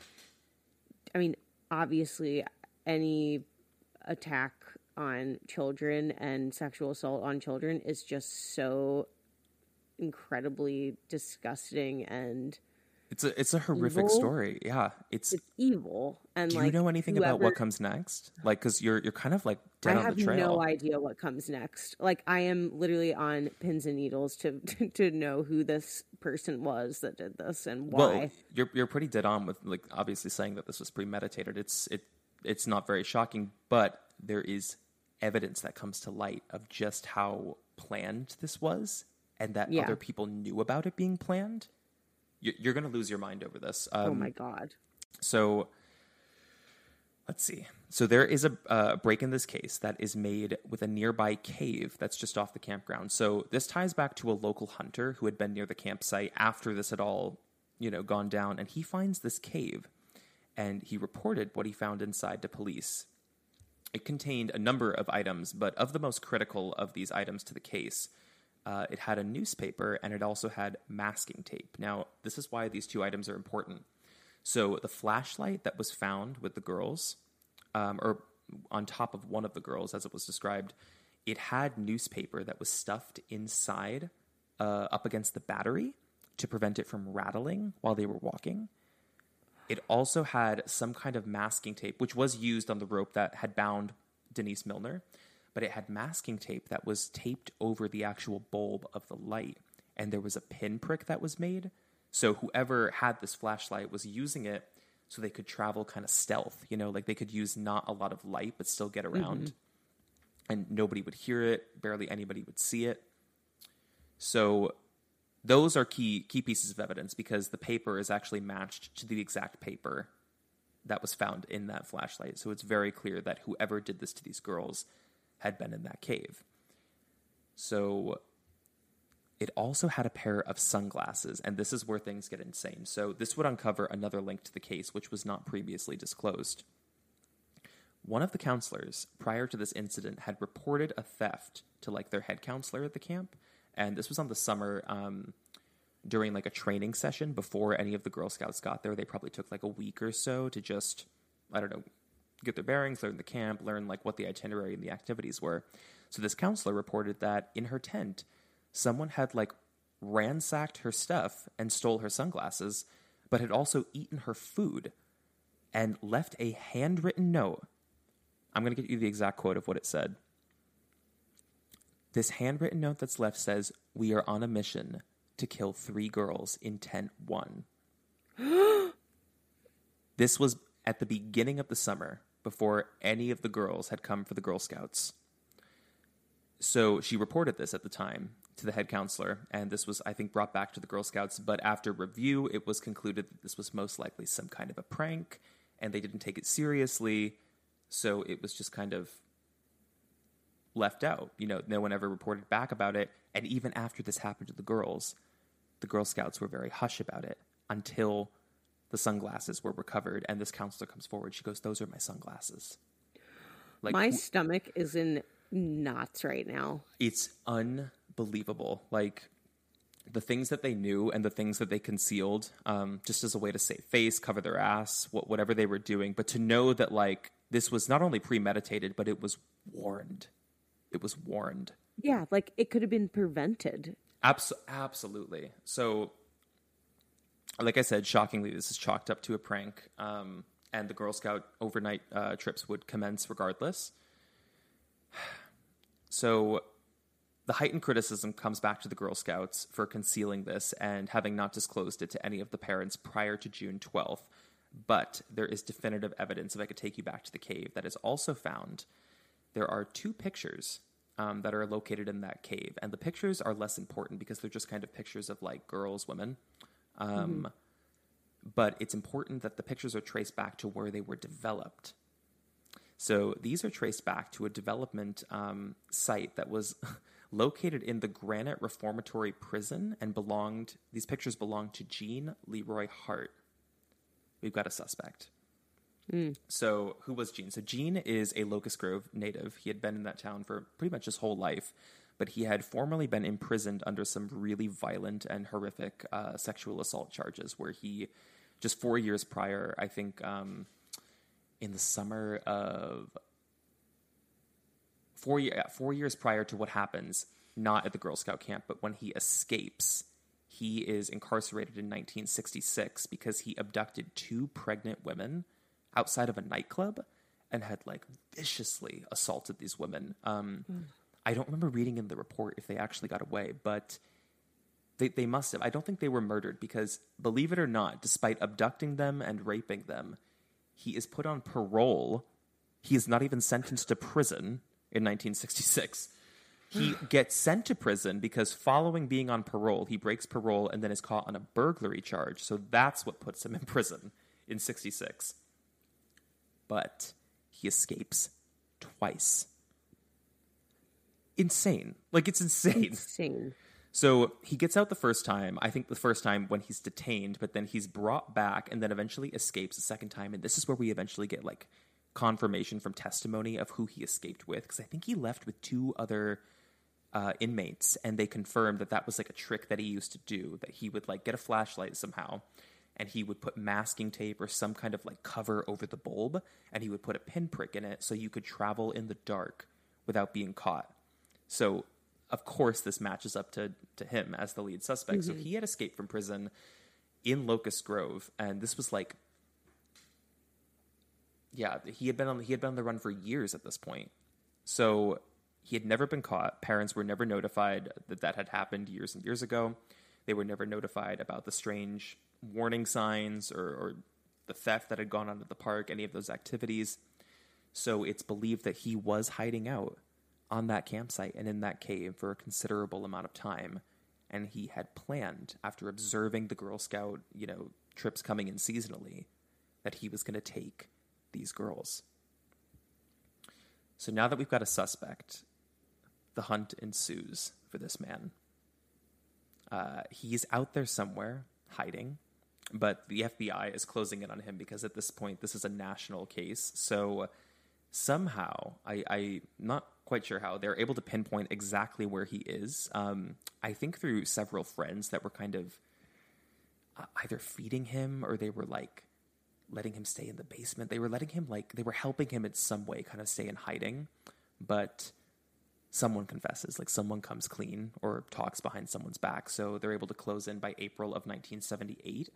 i mean obviously any attack on children and sexual assault on children is just so incredibly disgusting and it's a it's a horrific evil. story. Yeah, it's it's evil. And do like, you know anything whoever, about what comes next? Like, because you're you're kind of like dead I on the trail. I have no idea what comes next. Like, I am literally on pins and needles to [laughs] to know who this person was that did this and why. Well, you're you're pretty dead on with like obviously saying that this was premeditated. It's it it's not very shocking, but there is evidence that comes to light of just how planned this was and that yeah. other people knew about it being planned you're going to lose your mind over this. Um, oh my god! So let's see. So there is a uh, break in this case that is made with a nearby cave that's just off the campground. So this ties back to a local hunter who had been near the campsite after this had all, you know, gone down, and he finds this cave, and he reported what he found inside to police. It contained a number of items, but of the most critical of these items to the case uh, it had a newspaper and it also had masking tape. Now, this is why these two items are important. So, the flashlight that was found with the girls, um, or on top of one of the girls, as it was described, it had newspaper that was stuffed inside uh, up against the battery to prevent it from rattling while they were walking. It also had some kind of masking tape, which was used on the rope that had bound Denise Milner but it had masking tape that was taped over the actual bulb of the light. And there was a pinprick that was made. So whoever had this flashlight was using it so they could travel kind of stealth, you know, like they could use not a lot of light but still get around. Mm-hmm. And nobody would hear it, barely anybody would see it. So those are key key pieces of evidence because the paper is actually matched to the exact paper that was found in that flashlight. So it's very clear that whoever did this to these girls had been in that cave. So it also had a pair of sunglasses, and this is where things get insane. So this would uncover another link to the case, which was not previously disclosed. One of the counselors, prior to this incident, had reported a theft to like their head counselor at the camp, and this was on the summer um, during like a training session before any of the Girl Scouts got there. They probably took like a week or so to just, I don't know, get their bearings, learn the camp, learn like what the itinerary and the activities were. So this counselor reported that in her tent, someone had like ransacked her stuff and stole her sunglasses, but had also eaten her food and left a handwritten note. I'm going to get you the exact quote of what it said. This handwritten note that's left says, We are on a mission to kill three girls in tent one. [gasps] this was at the beginning of the summer before any of the girls had come for the Girl Scouts. So she reported this at the time to the head counselor, and this was, I think, brought back to the Girl Scouts. But after review, it was concluded that this was most likely some kind of a prank, and they didn't take it seriously. So it was just kind of left out. You know, no one ever reported back about it. And even after this happened to the girls, the Girl Scouts were very hush about it until the sunglasses were recovered and this counselor comes forward. She goes those are my sunglasses. Like my stomach is in knots right now. It's unbelievable. Like the things that they knew and the things that they concealed um, just as a way to save face cover their ass whatever they were doing. But to know that like this was not only premeditated but it was warned. It was warned. Yeah like it could have been prevented. Abs- absolutely. So like I said, shockingly, this is chalked up to a prank, um, and the Girl Scout overnight uh, trips would commence regardless. [sighs] So, the heightened criticism comes back to the Girl Scouts for concealing this and having not disclosed it to any of the parents prior to June 12th. But there is definitive evidence, if I could take you back to the cave, that is also found. There are two pictures um, that are located in that cave, and the pictures are less important because they're just kind of pictures of like girls, women. Um, mm-hmm. but it's important that the pictures are traced back to where they were developed. So these are traced back to a development um, site that was [laughs] located in the Granite Reformatory Prison and belonged, these pictures belonged to Gene Leroy Hart. We've got a suspect. So, who was Gene? So, Gene is a Locust Grove native. He had been in that town for pretty much his whole life, but he had formerly been imprisoned under some really violent and horrific uh, sexual assault charges, where he, just four years prior, I think um, in the summer of four, four years prior to what happens, not at the Girl Scout camp, but when he escapes, he is incarcerated in 1966 because he abducted two pregnant women outside of a nightclub and had like viciously assaulted these women. Um, I don't remember reading in the report if they actually got away, but they, they must have. I don't think they were murdered because, believe it or not, despite abducting them and raping them, he is put on parole. He is not even sentenced to prison in 1966. He [sighs] gets sent to prison because following being on parole, he breaks parole and then is caught on a burglary charge. So that's what puts him in prison in 66. But he escapes twice. Insane. Like it's insane. [laughs] Insane. So he gets out the first time. I think the first time when he's detained, but then he's brought back and then eventually escapes a second time. And this is where we eventually get like confirmation from testimony of who he escaped with. Because I think he left with two other uh, inmates, and they confirmed that that was like a trick that he used to do. That he would like get a flashlight somehow, and he would put masking tape or some kind of like cover over the bulb, and he would put a pinprick in it so you could travel in the dark without being caught. So, of course, this matches up to, to him as the lead suspect. So mm-hmm. he had escaped from prison in Locust Grove, and this was like, yeah, he had been on he had been on the run for years at this point. So he had never been caught. Parents were never notified that that had happened years and years ago. They were never notified about the strange warning signs or, or the theft that had gone on at the park, any of those activities. So it's believed that he was hiding out on that campsite and in that cave for a considerable amount of time. And he had planned, after observing the Girl Scout, you know, trips coming in seasonally, that he was going to take these girls. So now that we've got a suspect, the hunt ensues for this man. Uh, he's out there somewhere hiding, but the FBI is closing in on him because at this point, this is a national case. So somehow, I, I'm not quite sure how, they're able to pinpoint exactly where he is. Um, I think through several friends that were kind of uh, either feeding him or they were like letting him stay in the basement. They were letting him like they were helping him in some way kind of stay in hiding, but someone confesses, like someone comes clean or talks behind someone's back. So they're able to close in by April of 1978.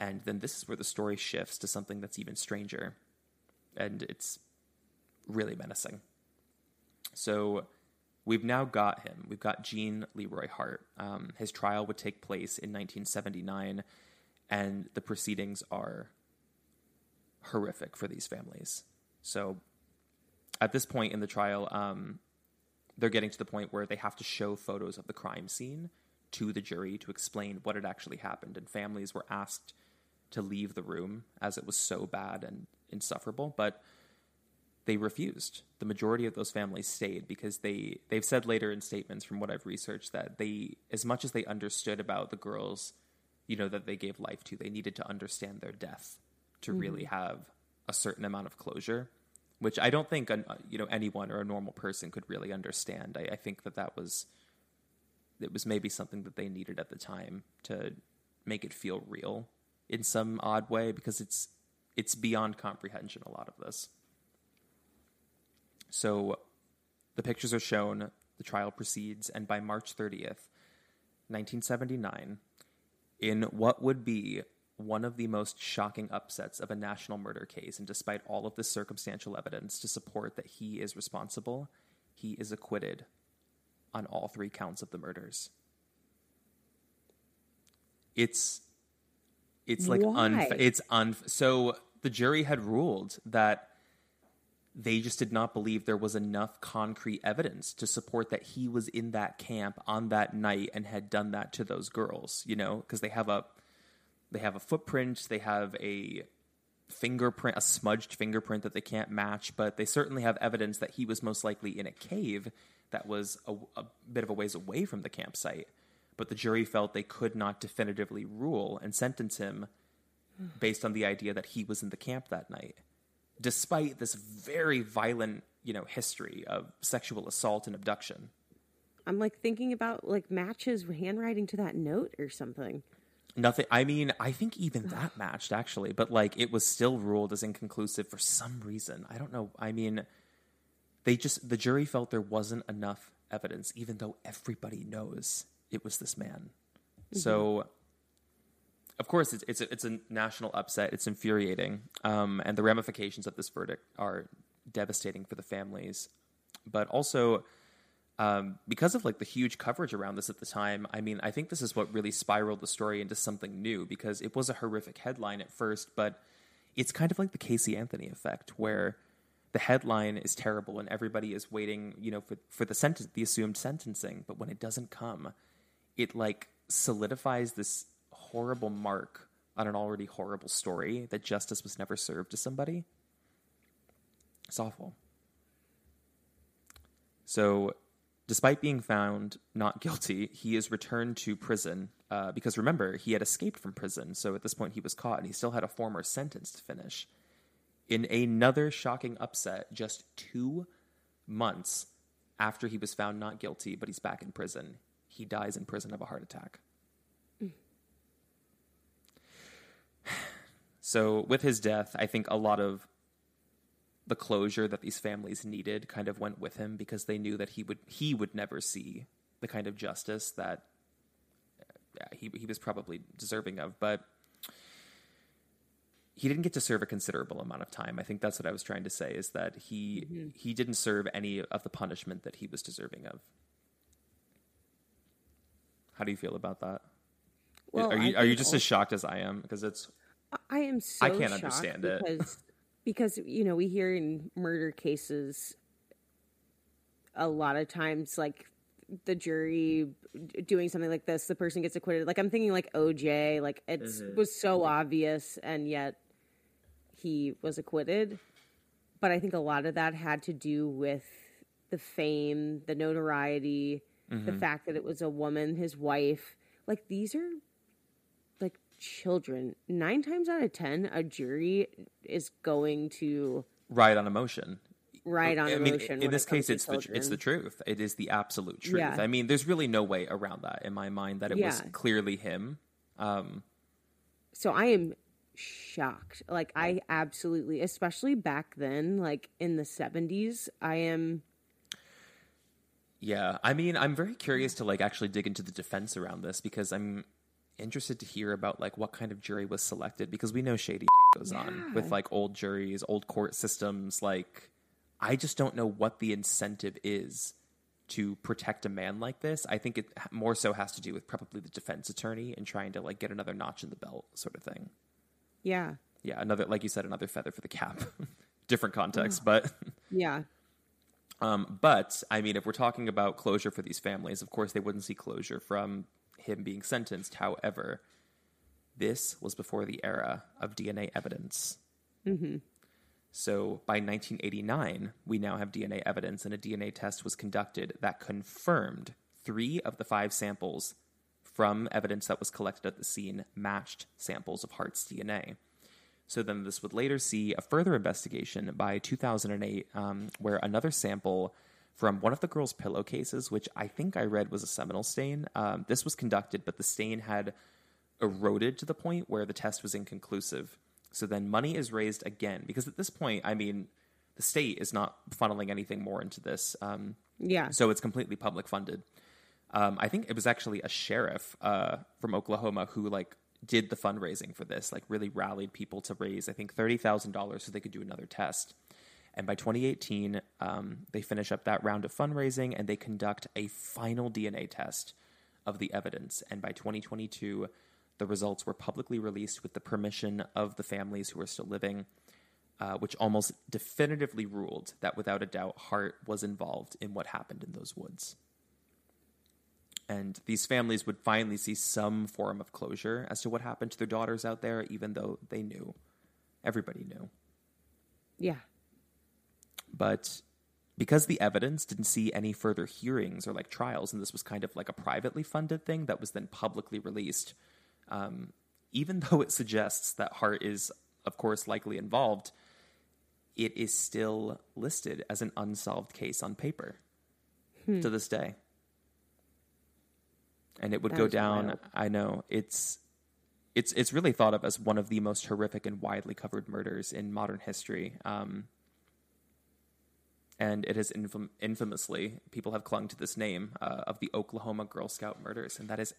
And then this is where the story shifts to something that's even stranger. And it's really menacing. So we've now got him. We've got Gene Leroy Hart. Um, his trial would take place in 1979, and the proceedings are horrific for these families. So at this point in the trial, um, they're getting to the point where they have to show photos of the crime scene to the jury to explain what had actually happened. And families were asked to leave the room as it was so bad and insufferable. But they refused. The majority of those families stayed because they they've said later in statements from what I've researched that they as much as they understood about the girls, you know, that they gave life to, they needed to understand their death to really have a certain amount of closure, which I don't think uh, you know anyone or a normal person could really understand. I, I think that that was it was maybe something that they needed at the time to make it feel real in some odd way because it's it's beyond comprehension a lot of this. So the pictures are shown, the trial proceeds, and by March 30th, 1979, in what would be one of the most shocking upsets of a national murder case, and despite all of the circumstantial evidence to support that he is responsible, he is acquitted on all three counts of the murders. It's it's like un Why? it's un so the jury had ruled that they just did not believe there was enough concrete evidence to support that he was in that camp on that night and had done that to those girls, you know, because they have a they have a footprint, they have a fingerprint, a smudged fingerprint that they can't match, but they certainly have evidence that he was most likely in a cave that was a, a bit of a ways away from the campsite. But the jury felt they could not definitively rule and sentence him based on the idea that he was in the camp that night, despite this very violent, you know, history of sexual assault and abduction. I'm like thinking about like matches handwriting to that note or something. Nothing. I mean, I think even that [sighs] matched actually, but like it was still ruled as inconclusive for some reason. I don't know. I mean, they just the jury felt there wasn't enough evidence, even though everybody knows it was this man. Mm-hmm. So, of course, it's it's a, it's a national upset. It's infuriating, um, and the ramifications of this verdict are devastating for the families, but also um, because of like the huge coverage around this at the time, I mean, I think this is what really spiraled the story into something new because it was a horrific headline at first, but it's kind of like the Casey Anthony effect where the headline is terrible and everybody is waiting, you know, for, for the sentence, the assumed sentencing. But when it doesn't come, it like solidifies this horrible mark on an already horrible story that justice was never served to somebody. It's awful. So Despite being found not guilty, he is returned to prison uh, because remember, he had escaped from prison. So at this point, he was caught and he still had a former sentence to finish. In another shocking upset, just two months after he was found not guilty, but he's back in prison, he dies in prison of a heart attack. So, with his death, I think a lot of the closure that these families needed kind of went with him because they knew that he would he would never see the kind of justice that yeah, he he was probably deserving of, but he didn't get to serve a considerable amount of time. I think that's what I was trying to say is that he mm-hmm. he didn't serve any of the punishment that he was deserving of. How do you feel about that? Well, are you are you just as shocked as I am because it's I am so I can't understand it. because because you know we hear in murder cases a lot of times like the jury doing something like this the person gets acquitted. Like i'm thinking like oj like it mm-hmm. was so obvious and yet he was acquitted. But i think a lot of that had to do with the fame the notoriety mm-hmm. the fact that it was a woman his wife. Like these are children, nine times out of ten, a jury is going to ride on emotion. Ride on I mean, emotion. In this case, it's the it's the truth. It is the absolute truth. Yeah. I mean, there's really no way around that in my mind that it yeah. was clearly him. Um, so I am shocked. Like I absolutely, especially back then, like in the seventies, I am. Yeah, I mean, I'm very curious to like actually dig into the defense around this because I'm interested to hear about like what kind of jury was selected because we know shady [laughs] goes yeah. on with like old juries, old court systems. Like, I just don't know what the incentive is to protect a man like this. I think it more so has to do with probably the defense attorney and trying to like get another notch in the belt, sort of thing. Yeah. Yeah, another like you said, another feather for the cap. [laughs] Different context, oh. but [laughs] yeah. Um, but I mean, if we're talking about closure for these families, of course they wouldn't see closure from him being sentenced. However, this was before the era of DNA evidence. Mm-hmm. So by 1989, we now have DNA evidence, and a DNA test was conducted that confirmed three of the five samples from evidence that was collected at the scene matched samples of Hart's DNA. So then this would later see a further investigation by 2008, um, where another sample from one of the girls' pillowcases, which I think I read was a seminal stain. Um, this was conducted, but the stain had eroded to the point where the test was inconclusive. So then money is raised again because at this point, I mean, the state is not funneling anything more into this. Um, yeah. So it's completely public funded. Um, I think it was actually a sheriff uh, from Oklahoma who like did the fundraising for this, like really rallied people to raise I think thirty thousand dollars so they could do another test. And by 2018, um, they finish up that round of fundraising and they conduct a final DNA test of the evidence. And by 2022, the results were publicly released with the permission of the families who are still living, uh, which almost definitively ruled that without a doubt, Hart was involved in what happened in those woods. And these families would finally see some form of closure as to what happened to their daughters out there, even though they knew. Everybody knew. Yeah. But because the evidence didn't see any further hearings or like trials, and this was kind of like a privately funded thing that was then publicly released, um, even [laughs] though it suggests that Hart is, of course, likely involved, it is still listed as an unsolved case on paper to this day. And it would That go down. wild. I know it's it's it's really thought of as one of the most horrific and widely covered murders in modern history. Um, and it has infam- infamously people have clung to this name uh, of the Oklahoma Girl Scout murders, and that is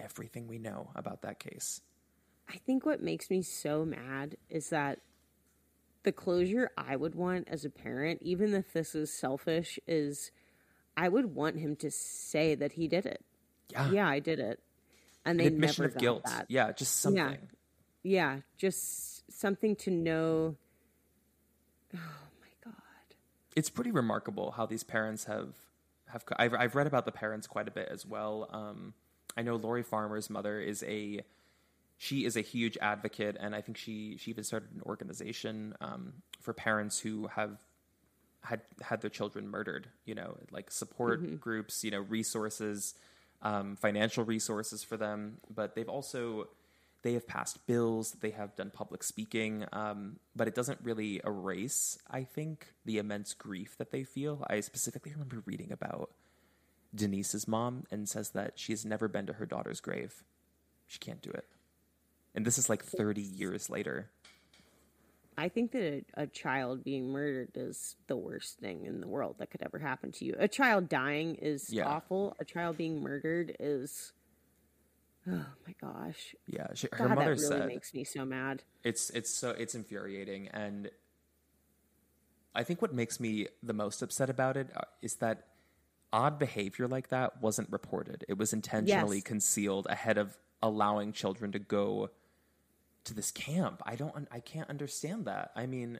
everything we know about that case. I think what makes me so mad is that the closure I would want as a parent, even if this is selfish, is I would want him to say that he did it. Yeah, Yeah, I did it. And an they admission never of guilt. that. Yeah, just something. Yeah. Yeah, just something to know. It's pretty remarkable how these parents have have. I've I've read about the parents quite a bit as well. Um, I know Lori Farmer's mother is a she is a huge advocate, and I think she she even started an organization um, for parents who have had had their children murdered. You know, like support groups, you know, resources, um, financial resources for them. But they've also they have passed bills. They have done public speaking, um, but it doesn't really erase. I think the immense grief that they feel. I specifically remember reading about Denise's mom and says that she has never been to her daughter's grave. She can't do it, and this is like thirty years later. I think that a, a child being murdered is the worst thing in the world that could ever happen to you. A child dying is Yeah. awful. A child being murdered is. Oh my gosh. Yeah, she, her God, mother that really said makes me so mad. it's it's so it's infuriating and i think what makes me the most upset about it uh, that odd behavior like that wasn't reported it was intentionally Yes. concealed ahead of allowing children to go to this camp i don't i can't understand that i mean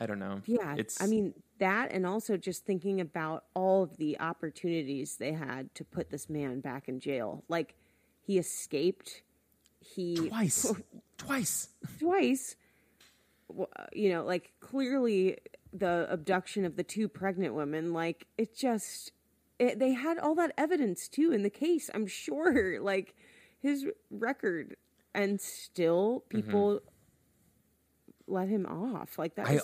i don't know Yeah, it's I mean that, and also just thinking about all of the opportunities they had to put this man back in jail. Like he escaped, he twice [laughs] twice twice. You know, like clearly the abduction of the two pregnant women. Like it just, it, they had all that evidence too in the case. I'm sure, [laughs] like his record, and still Mm-hmm. people let him off. Like that I-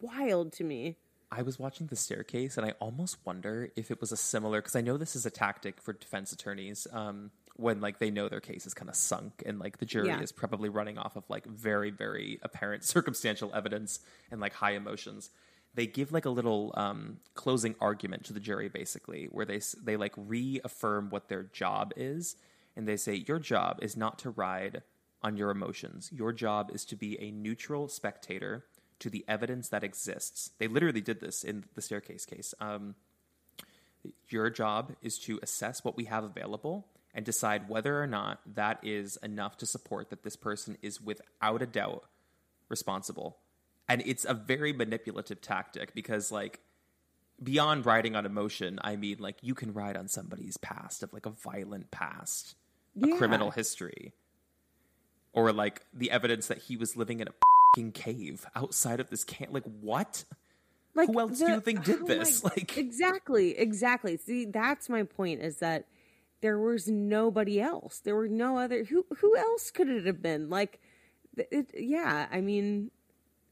wild to me. I was watching The Staircase, and I almost wonder if it was a similar because I know this is a tactic for defense attorneys um, when like they know their case is kind of sunk and like the jury Yeah. is probably running off of like very very apparent [laughs] circumstantial evidence and like high emotions. They give like a little um, closing argument to the jury, basically, where they they like reaffirm what their job is, and they say your job is not to ride on your emotions. Your job is to be a neutral spectator to the evidence that exists. They literally did this in the staircase case. Um, your job is to assess what we have available and decide whether or not that is enough to support that this person is without a doubt responsible. And it's a very manipulative tactic because, like, beyond riding on emotion, I mean, like, you can ride on somebody's past of like a violent past, a criminal history, or like the evidence that he was living in a cave outside of this camp. Like, what? like Who else do you think did oh my- this? [laughs] Like- exactly exactly. See that's my point is that there was nobody else. There were no other who who else could it have been? Like it, yeah i mean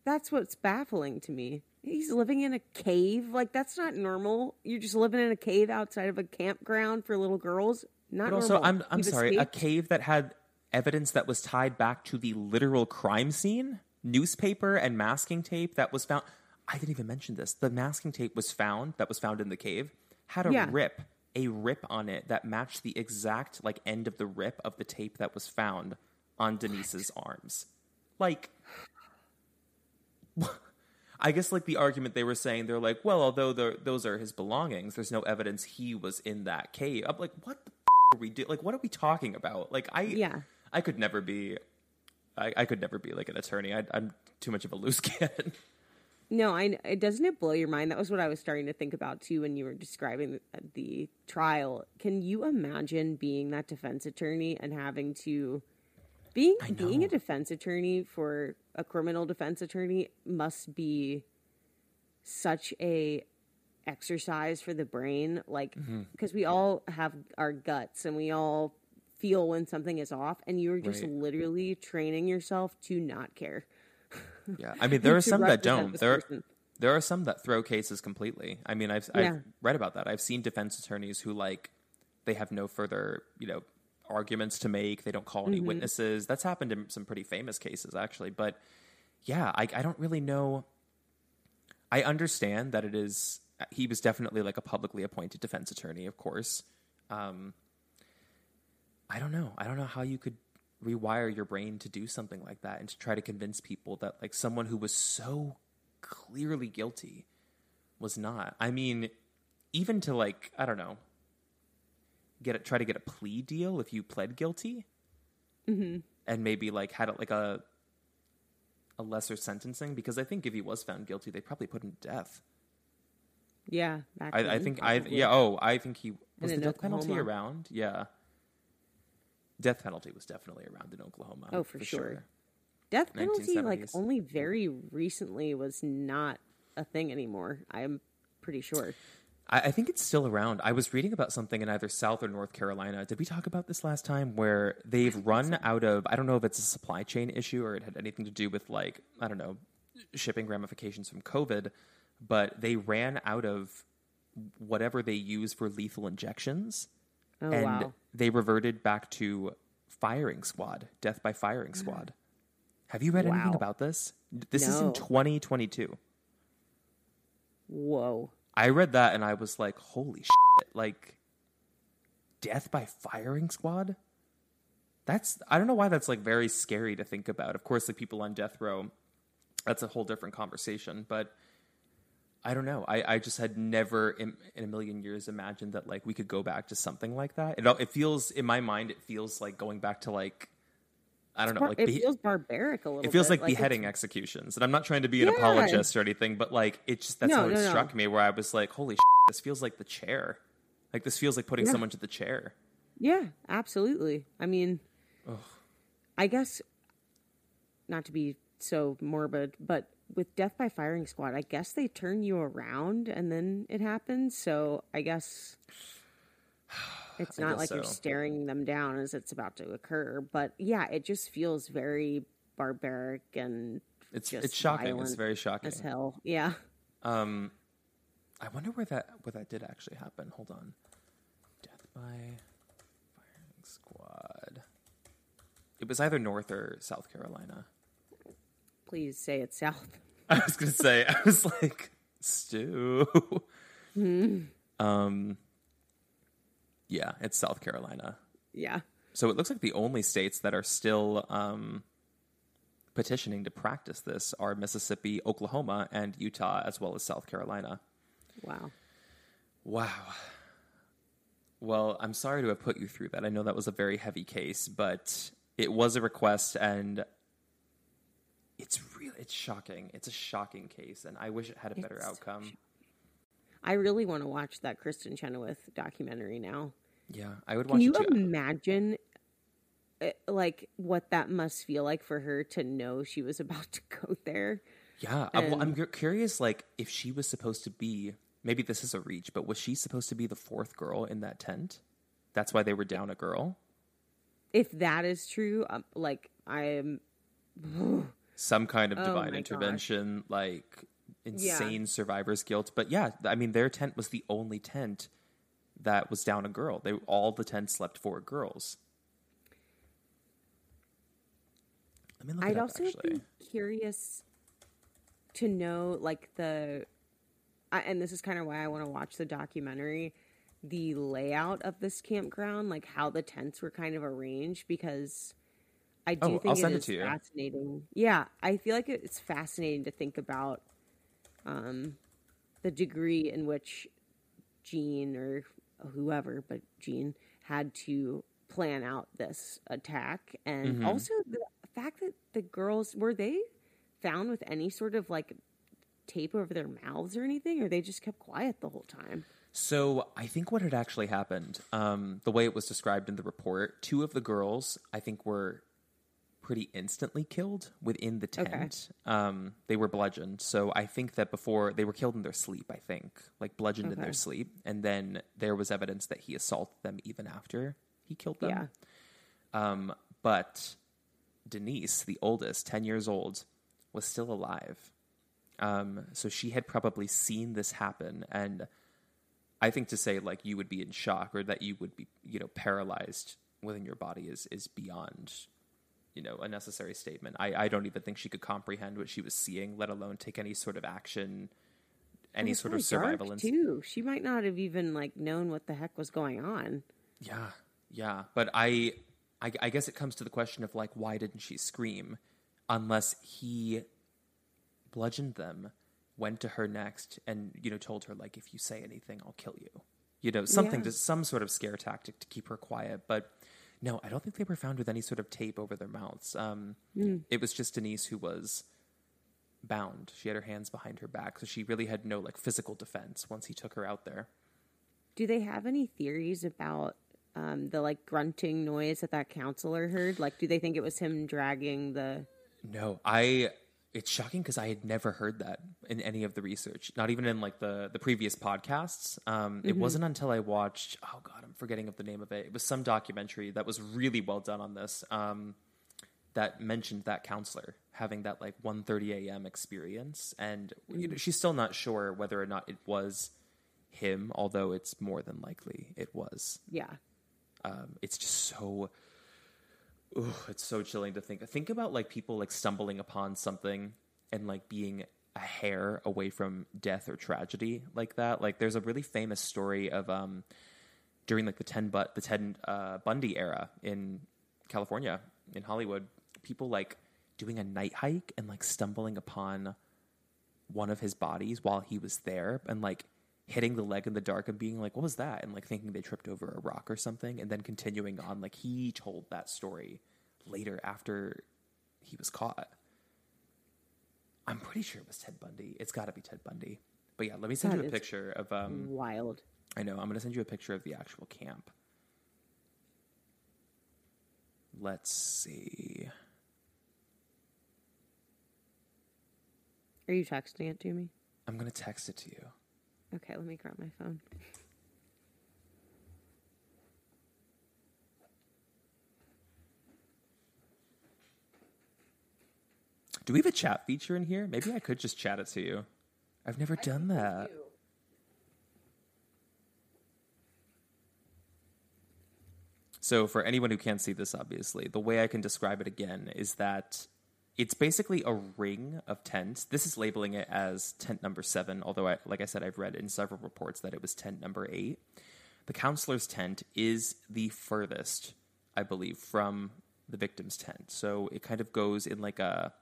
that's what's baffling to me. He's living in a cave? Like that's not normal. You're just living in a cave outside of a campground for little girls? Not But also, normal. I'm I'm You've sorry, a cave that had evidence that was tied back to the literal crime scene, newspaper and masking tape that was found. I didn't even mention this. The masking tape was found that was found in the cave had a Yeah. rip, a rip on it that matched the exact like end of the rip of the tape that was found on Denise's arms. Like [laughs] I guess like the argument they were saying, they're like, well, although the, those are his belongings, there's no evidence he was in that cave. I'm like, what the f- are we do? Like, what are we talking about? Like, I Yeah. I could never be, I, I could never be like an attorney. I, I'm too much of a loose [laughs] cannon. No, I doesn't it blow your mind. That was what I was starting to think about too when you were describing the, the trial. Can you imagine being that defense attorney and having to being being a defense attorney for a criminal defense attorney must be such a exercise for the brain like Mm-hmm. because we all have our guts and we all feel when something is off and you're just Right. literally training yourself to not care Yeah, I mean, [laughs] there are some that don't. There, person. there are some that throw cases completely. I mean, I've Yeah. I've read about that. I've seen defense attorneys who like they have no further, you know, arguments to make. They don't call any witnesses. That's happened in some pretty famous cases actually. But yeah, I I don't really know. I understand that it is. He was definitely like a publicly appointed defense attorney, of course. Um, I don't know. I don't know how you could rewire your brain to do something like that and to try to convince people that like someone who was so clearly guilty was not. I mean, even to like I don't know, get it, try to get a plea deal if you pled guilty, and maybe like had it like a a lesser sentencing because I think if he was found guilty, they'd probably put him to death. yeah I, I think I yeah. Oh, I think he was the death penalty around. Yeah, death penalty was definitely around in Oklahoma. Oh, for sure. Death penalty, like only very recently, was not a thing anymore. I'm pretty sure. I, I think it's still around. I was reading about something in either South or North Carolina. Did we talk about this last time? Where they've run out of, I don't know if it's a supply chain issue or it had anything to do with, like, I don't know, shipping ramifications from COVID, but they ran out of whatever they use for lethal injections. Oh and wow! They reverted back to firing squad, death by firing mm. squad. Have you read anything about this? This is in 2022. Whoa! I read that and I was like, holy shit. Like, death by firing squad? That's, I don't know why that's like very scary to think about. Of course, like people on death row, that's a whole different conversation. But I don't know. I, I just had never in, in a million years imagined that like we could go back to something like that. It, it feels, in my mind, it feels like going back to like, I don't know, Bar- like it feels barbaric a little. Bit. It feels bit. like, it's- beheading executions and i'm not trying to be an Yeah. apologist or anything but like it just that's No, how it no, no. struck me where i was like holy this feels like the chair like this feels like putting Yeah. someone to the chair Yeah, absolutely. I mean, I guess not to be so morbid, but with death by firing squad, I guess they turn you around and then it happens. So I guess [sighs] it's not guess like you're staring them down as it's about to occur. But yeah, it just feels very barbaric and it's Just it's shocking it's very shocking as hell. Yeah. um i wonder where that where that did actually happen hold on death by firing squad it was either north or south carolina Please say it's south. [laughs] I was gonna say, I was like, Stu. Um, yeah, it's South Carolina. Yeah. So it looks like the only states that are still um, petitioning to practice this are Mississippi, Oklahoma, and Utah, as well as South Carolina. Wow. Wow. Well, I'm sorry to have put you through that. I know that was a very heavy case, but it was a request, and it's really it's shocking. It's a shocking case, and I wish it had a better It's so outcome. I really want to watch that Kristin Chenoweth documentary now. Yeah, I would Can watch you it too. imagine, uh, like, what that must feel like for her to know she was [laughs] about to go there? Yeah, I'm, well, I'm curious, like, if she was supposed to be, maybe this is a reach, but was she supposed to be the fourth girl in that tent? That's why they were down a girl? If that is true, um, like, I am. [sighs] Some kind of Oh divine my intervention, like insane survivor's guilt. But yeah, I mean, their tent was the only tent that was down a girl. They all the tents slept four girls. Let me look I'd up, also actually. be curious to know, like, the. I, and this is kind of why I want to watch the documentary the layout of this campground, like how the tents were kind of arranged, because I do Oh, I'll think send it it is to you. fascinating. Yeah, I feel like it's fascinating to think about um, the degree in which Gene or whoever, but Gene had to plan out this attack, and Mm-hmm. also the fact that the girls were they found with any sort of like tape over their mouths or anything, or they just kept quiet the whole time? So I think what had actually happened, um, the way it was described in the report, two of the girls I think were pretty instantly killed within the tent. Um, they were bludgeoned. So I think that before they were killed in their sleep, I think, like bludgeoned in their sleep. And then there was evidence that he assaulted them even after he killed them. Yeah. Um, but Denise, the oldest, 10 years old, was still alive. Um, so she had probably seen this happen. And I think to say like you would be in shock or that you would be, you know, paralyzed within your body is, is beyond, you know, a necessary statement. I, I don't even think she could comprehend what she was seeing, let alone take any sort of action, any sort of really dark, survival. instinct. too. She might not have even like known what the heck was going on. Yeah, yeah, but I, I, I guess it comes to the question of like, why didn't she scream, unless he bludgeoned them, went to her next, and you know told her like, if you say anything, I'll kill you. You know, something Yeah. to some sort of scare tactic to keep her quiet. But no, I don't think they were found with any sort of tape over their mouths. Um, It was just Denise who was bound. She had her hands behind her back, so she really had no like physical defense once he took her out there. Do they have any theories about um, the like grunting noise that that counselor heard? Like, do they think it was him dragging the? No, I. It's shocking because I had never heard that in any of the research, not even in like the the previous podcasts. Um, It wasn't until I watched. Oh God, I'm forgetting of the name of it. It was some documentary that was really well done on this. Um, that mentioned that counselor having that like 1:30 a.m. experience, and you know, she's still not sure whether or not it was him, although it's more than likely it was. Yeah, Um, it's just so Ooh, it's so chilling to think. Think about like people like stumbling upon something and like being a hair away from death or tragedy like that. Like there's a really famous story of um during like the ten but the Ted uh, Bundy era in California in Hollywood, people like doing a night hike and like stumbling upon one of his bodies while he was there and like hitting the leg in the dark and being like, what was that? And like thinking they tripped over a rock or something and then continuing on. Like he told that story later after he was caught. I'm pretty sure it was Ted Bundy. It's got to be Ted Bundy. But yeah, let me send That you a picture of. Um, wild. I know. I'm going to send you a picture of the actual camp. Let's see. Are you texting it to me? I'm going to text it to you. Okay, let me grab my phone. Do we have a chat feature in here? Maybe I could just chat it to you. I've never done that. So, for anyone who can't see this, obviously, the way I can describe it again is that it's basically a ring of tents. This is labeling it as tent number seven, although, I, like I said, I've read in several reports that it was tent number eight. The counselor's tent is the furthest, I believe, from the victim's tent. So it kind of goes in like a,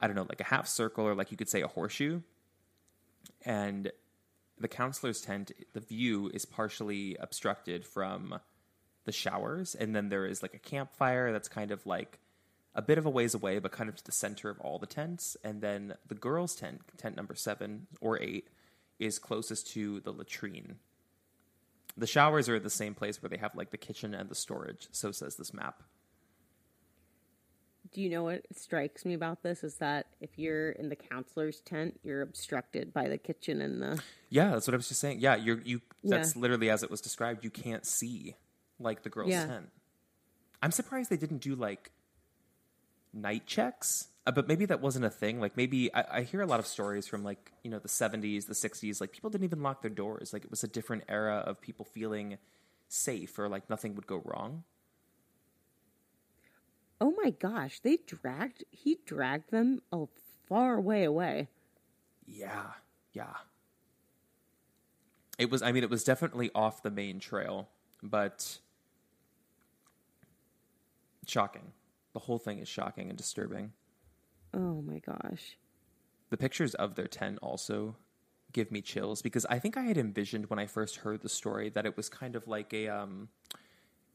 I don't know, like a half circle or like you could say a horseshoe. And the counselor's tent, the view is partially obstructed from the showers. And then there is like a campfire that's kind of like a bit of a ways away, but kind of to the center of all the tents. And then the girls' tent, tent number seven or eight, is closest to the latrine. The showers are at the same place where they have like the kitchen and the storage. So says this map. Do you know what strikes me about this is that if you're in the counselor's tent, you're obstructed by the kitchen and the. Yeah, that's what I was just saying. Yeah, you're you. That's Yeah. literally as it was described. You can't see like the girls' Yeah. tent. I'm surprised they didn't do like night checks, uh, but maybe that wasn't a thing. Like maybe I, I hear a lot of stories from like you know the 70s, the 60s. Like people didn't even lock their doors. Like it was a different era of people feeling safe or like nothing would go wrong. Oh my gosh, they dragged. He dragged them a far way away. Yeah, yeah. It was. I mean, it was definitely off the main trail, but shocking. The whole thing is shocking and disturbing. Oh my gosh. The pictures of their tent also give me chills because I think I had envisioned when I first heard the story that it was kind of like a um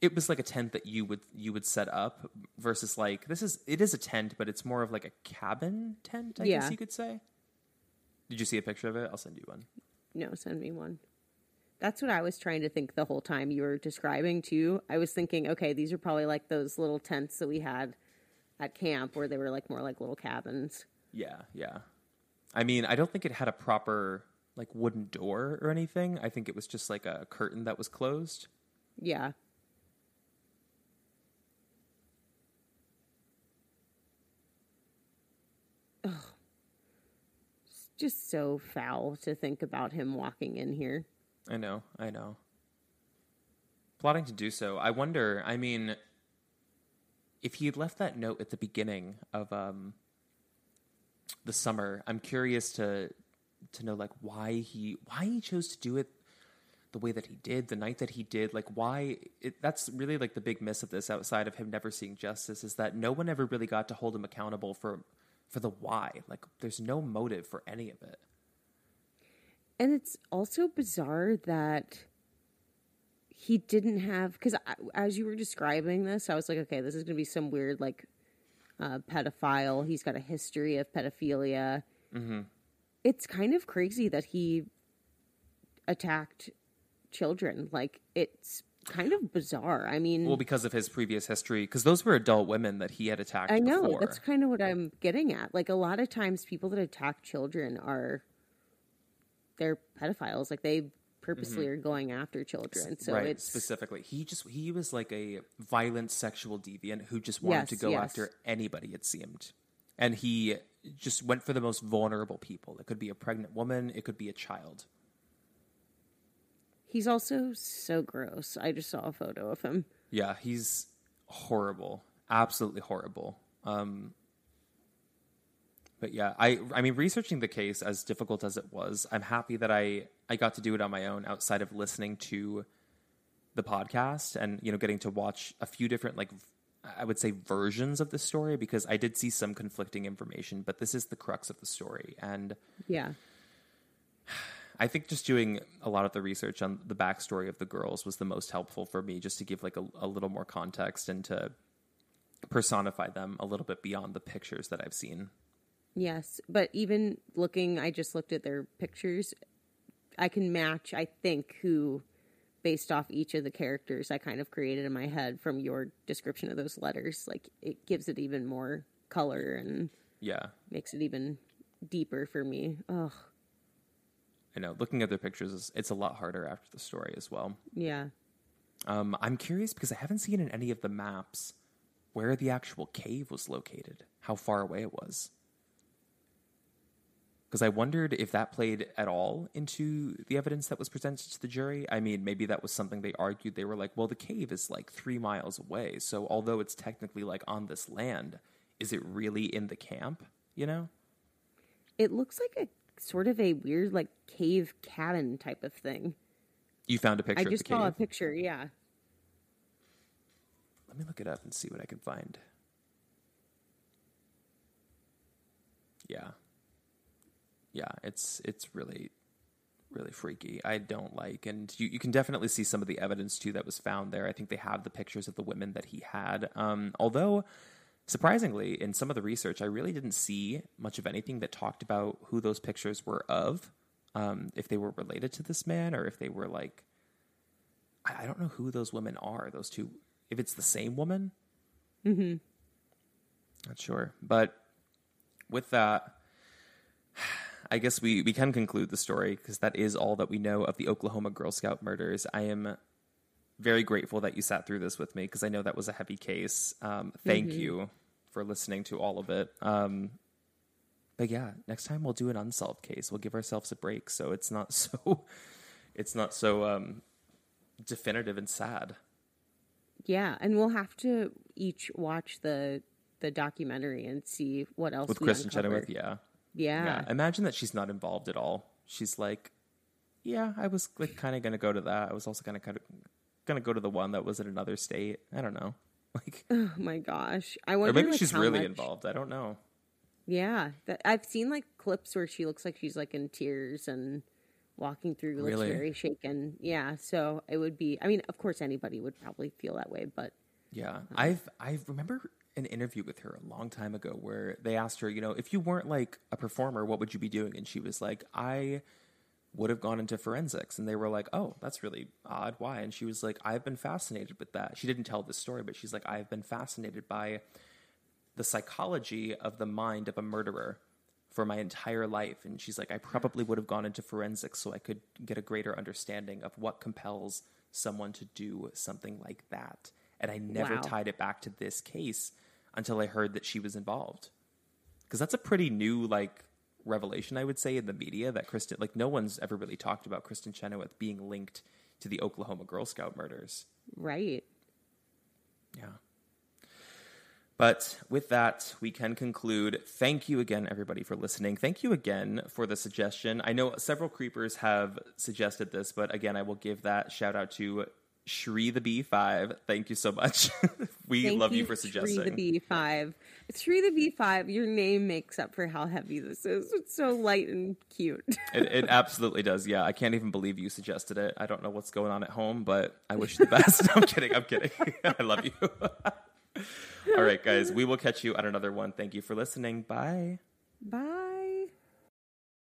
it was like a tent that you would you would set up versus like this is it is a tent but it's more of like a cabin tent I Yeah. guess you could say. Did you see a picture of it? I'll send you one. No, send me one. That's what I was trying to think the whole time you were describing too. I was thinking, okay, these are probably like those little tents that we had at camp where they were like more like little cabins. Yeah, yeah. I mean, I don't think it had a proper like wooden door or anything. I think it was just like a curtain that was closed. Yeah. Ugh. It's just so foul to think about him walking in here. I know, I know. Plotting to do so. I wonder, I mean, if he had left that note at the beginning of um the summer, I'm curious to to know like why he why he chose to do it the way that he did, the night that he did, like why it, that's really like the big miss of this outside of him never seeing justice is that no one ever really got to hold him accountable for for the why. Like there's no motive for any of it. And it's also bizarre that he didn't have because as you were describing this, I was like, okay, this is going to be some weird like uh, pedophile. He's got a history of pedophilia. Mm-hmm. It's kind of crazy that he attacked children. Like it's kind of bizarre. I mean, Well, because of his previous history, because those were adult women that he had attacked. I know before. that's kind of what I'm getting at. Like a lot of times, people that attack children are they're pedophiles. Like they purposely are going after children. So Mm-hmm. right it's specifically he just he was like a violent sexual deviant who just wanted Yes, to go yes. after anybody it seemed and he just went for the most vulnerable people it could be a pregnant woman it could be a child he's also so gross. I just saw a photo of him. yeah he's horrible absolutely horrible um but yeah i i mean researching the case as difficult as it was i'm happy that i i got to do it on my own outside of listening to the podcast and you know getting to watch a few different like I would say versions of the story because i did see some conflicting information but this is the crux of the story and Yeah. i think just doing a lot of the research on the backstory of the girls was the most helpful for me just to give like a, a little more context and to personify them a little bit beyond the pictures that i've seen Yes, but even looking, I just looked at their pictures. I can match, I think, who, based off each of the characters I kind of created in my head from your description of those letters. Like, it gives it even more color and yeah makes it even deeper for me. Ugh, i know looking at their pictures is it's a lot harder after the story as well yeah. Um, I'm curious because I haven't seen in any of the maps where the actual cave was located, how far away it was. Because I wondered if that played at all into the evidence that was presented to the jury. I mean, maybe that was something they argued. They were like, well, the cave is like three miles away. So although it's technically like on this land, is it really in the camp? You know? It looks like a sort of a weird, like, cave cabin type of thing. You found a picture I of just saw a picture, yeah. Let me look it up and see what I can find. Yeah. Yeah, it's it's really really freaky. I don't like and you, you can definitely see some of the evidence too that was found there. I think they have the pictures of the women that he had. Um, although surprisingly, in some of the research, I really didn't see much of anything that talked about who those pictures were of. Um, if they were related to this man or if they were like I I don't know who those women are. Those two, if it's the same woman, Mm-hmm. not sure. But with that, I guess we we can conclude the story because that is all that we know of the Oklahoma Girl Scout murders. I am very grateful that you sat through this with me because I know that was a heavy case. Um, thank you for listening to all of it. Um, but yeah, next time we'll do an unsolved case. We'll give ourselves a break so it's not [laughs] so it's not so um, definitive and sad. Yeah, and we'll have to each watch the the documentary and see what else With we Kristin uncover. Chenoweth, yeah. Yeah. Yeah. Imagine that she's not involved at all. She's like, yeah, I was like kind of going to go to that. I was also kind of kind of going to go to the one that was in another state. I don't know. [laughs] Like, Oh my gosh, I wonder. or maybe like, she's really much- involved. I don't know. Yeah, that, I've seen like clips where she looks like she's like in tears and walking through, looks Really? very shaken. Yeah, so it would be. I mean, of course, anybody would probably feel that way, but Yeah. I've, I remember an interview with her a long time ago where they asked her, you know, if you weren't like a performer, what would you be doing? And she was like, I would have gone into forensics. And they were like, oh, that's really odd. Why? And she was like, I've been fascinated with that. She didn't tell this story, but she's like, I've been fascinated by the psychology of the mind of a murderer for my entire life. And she's like, I probably would have gone into forensics so I could get a greater understanding of what compels someone to do something like that. And I never Wow. tied it back to this case until I heard that she was involved. Because that's a pretty new, like, revelation, I would say, in the media that Kristin, like, no one's ever really talked about Kristin Chenoweth being linked to the Oklahoma Girl Scout murders. Right. Yeah. But with that, we can conclude. Thank you again, everybody, for listening. Thank you again for the suggestion. I know several creepers have suggested this, but again, I will give that shout out to Shri the B5. Thank you so much. [laughs] we Thank love you, for suggesting. Tree the B5. Tree the B5, your name makes up for how heavy this is. It's so light and cute. It, it [laughs] absolutely does. Yeah, I can't even believe you suggested it. I don't know what's going on at home, but I wish you the best. [laughs] I'm kidding. I'm kidding. I love you. All right, guys, we will catch you on another one. Thank you for listening. Bye. Bye.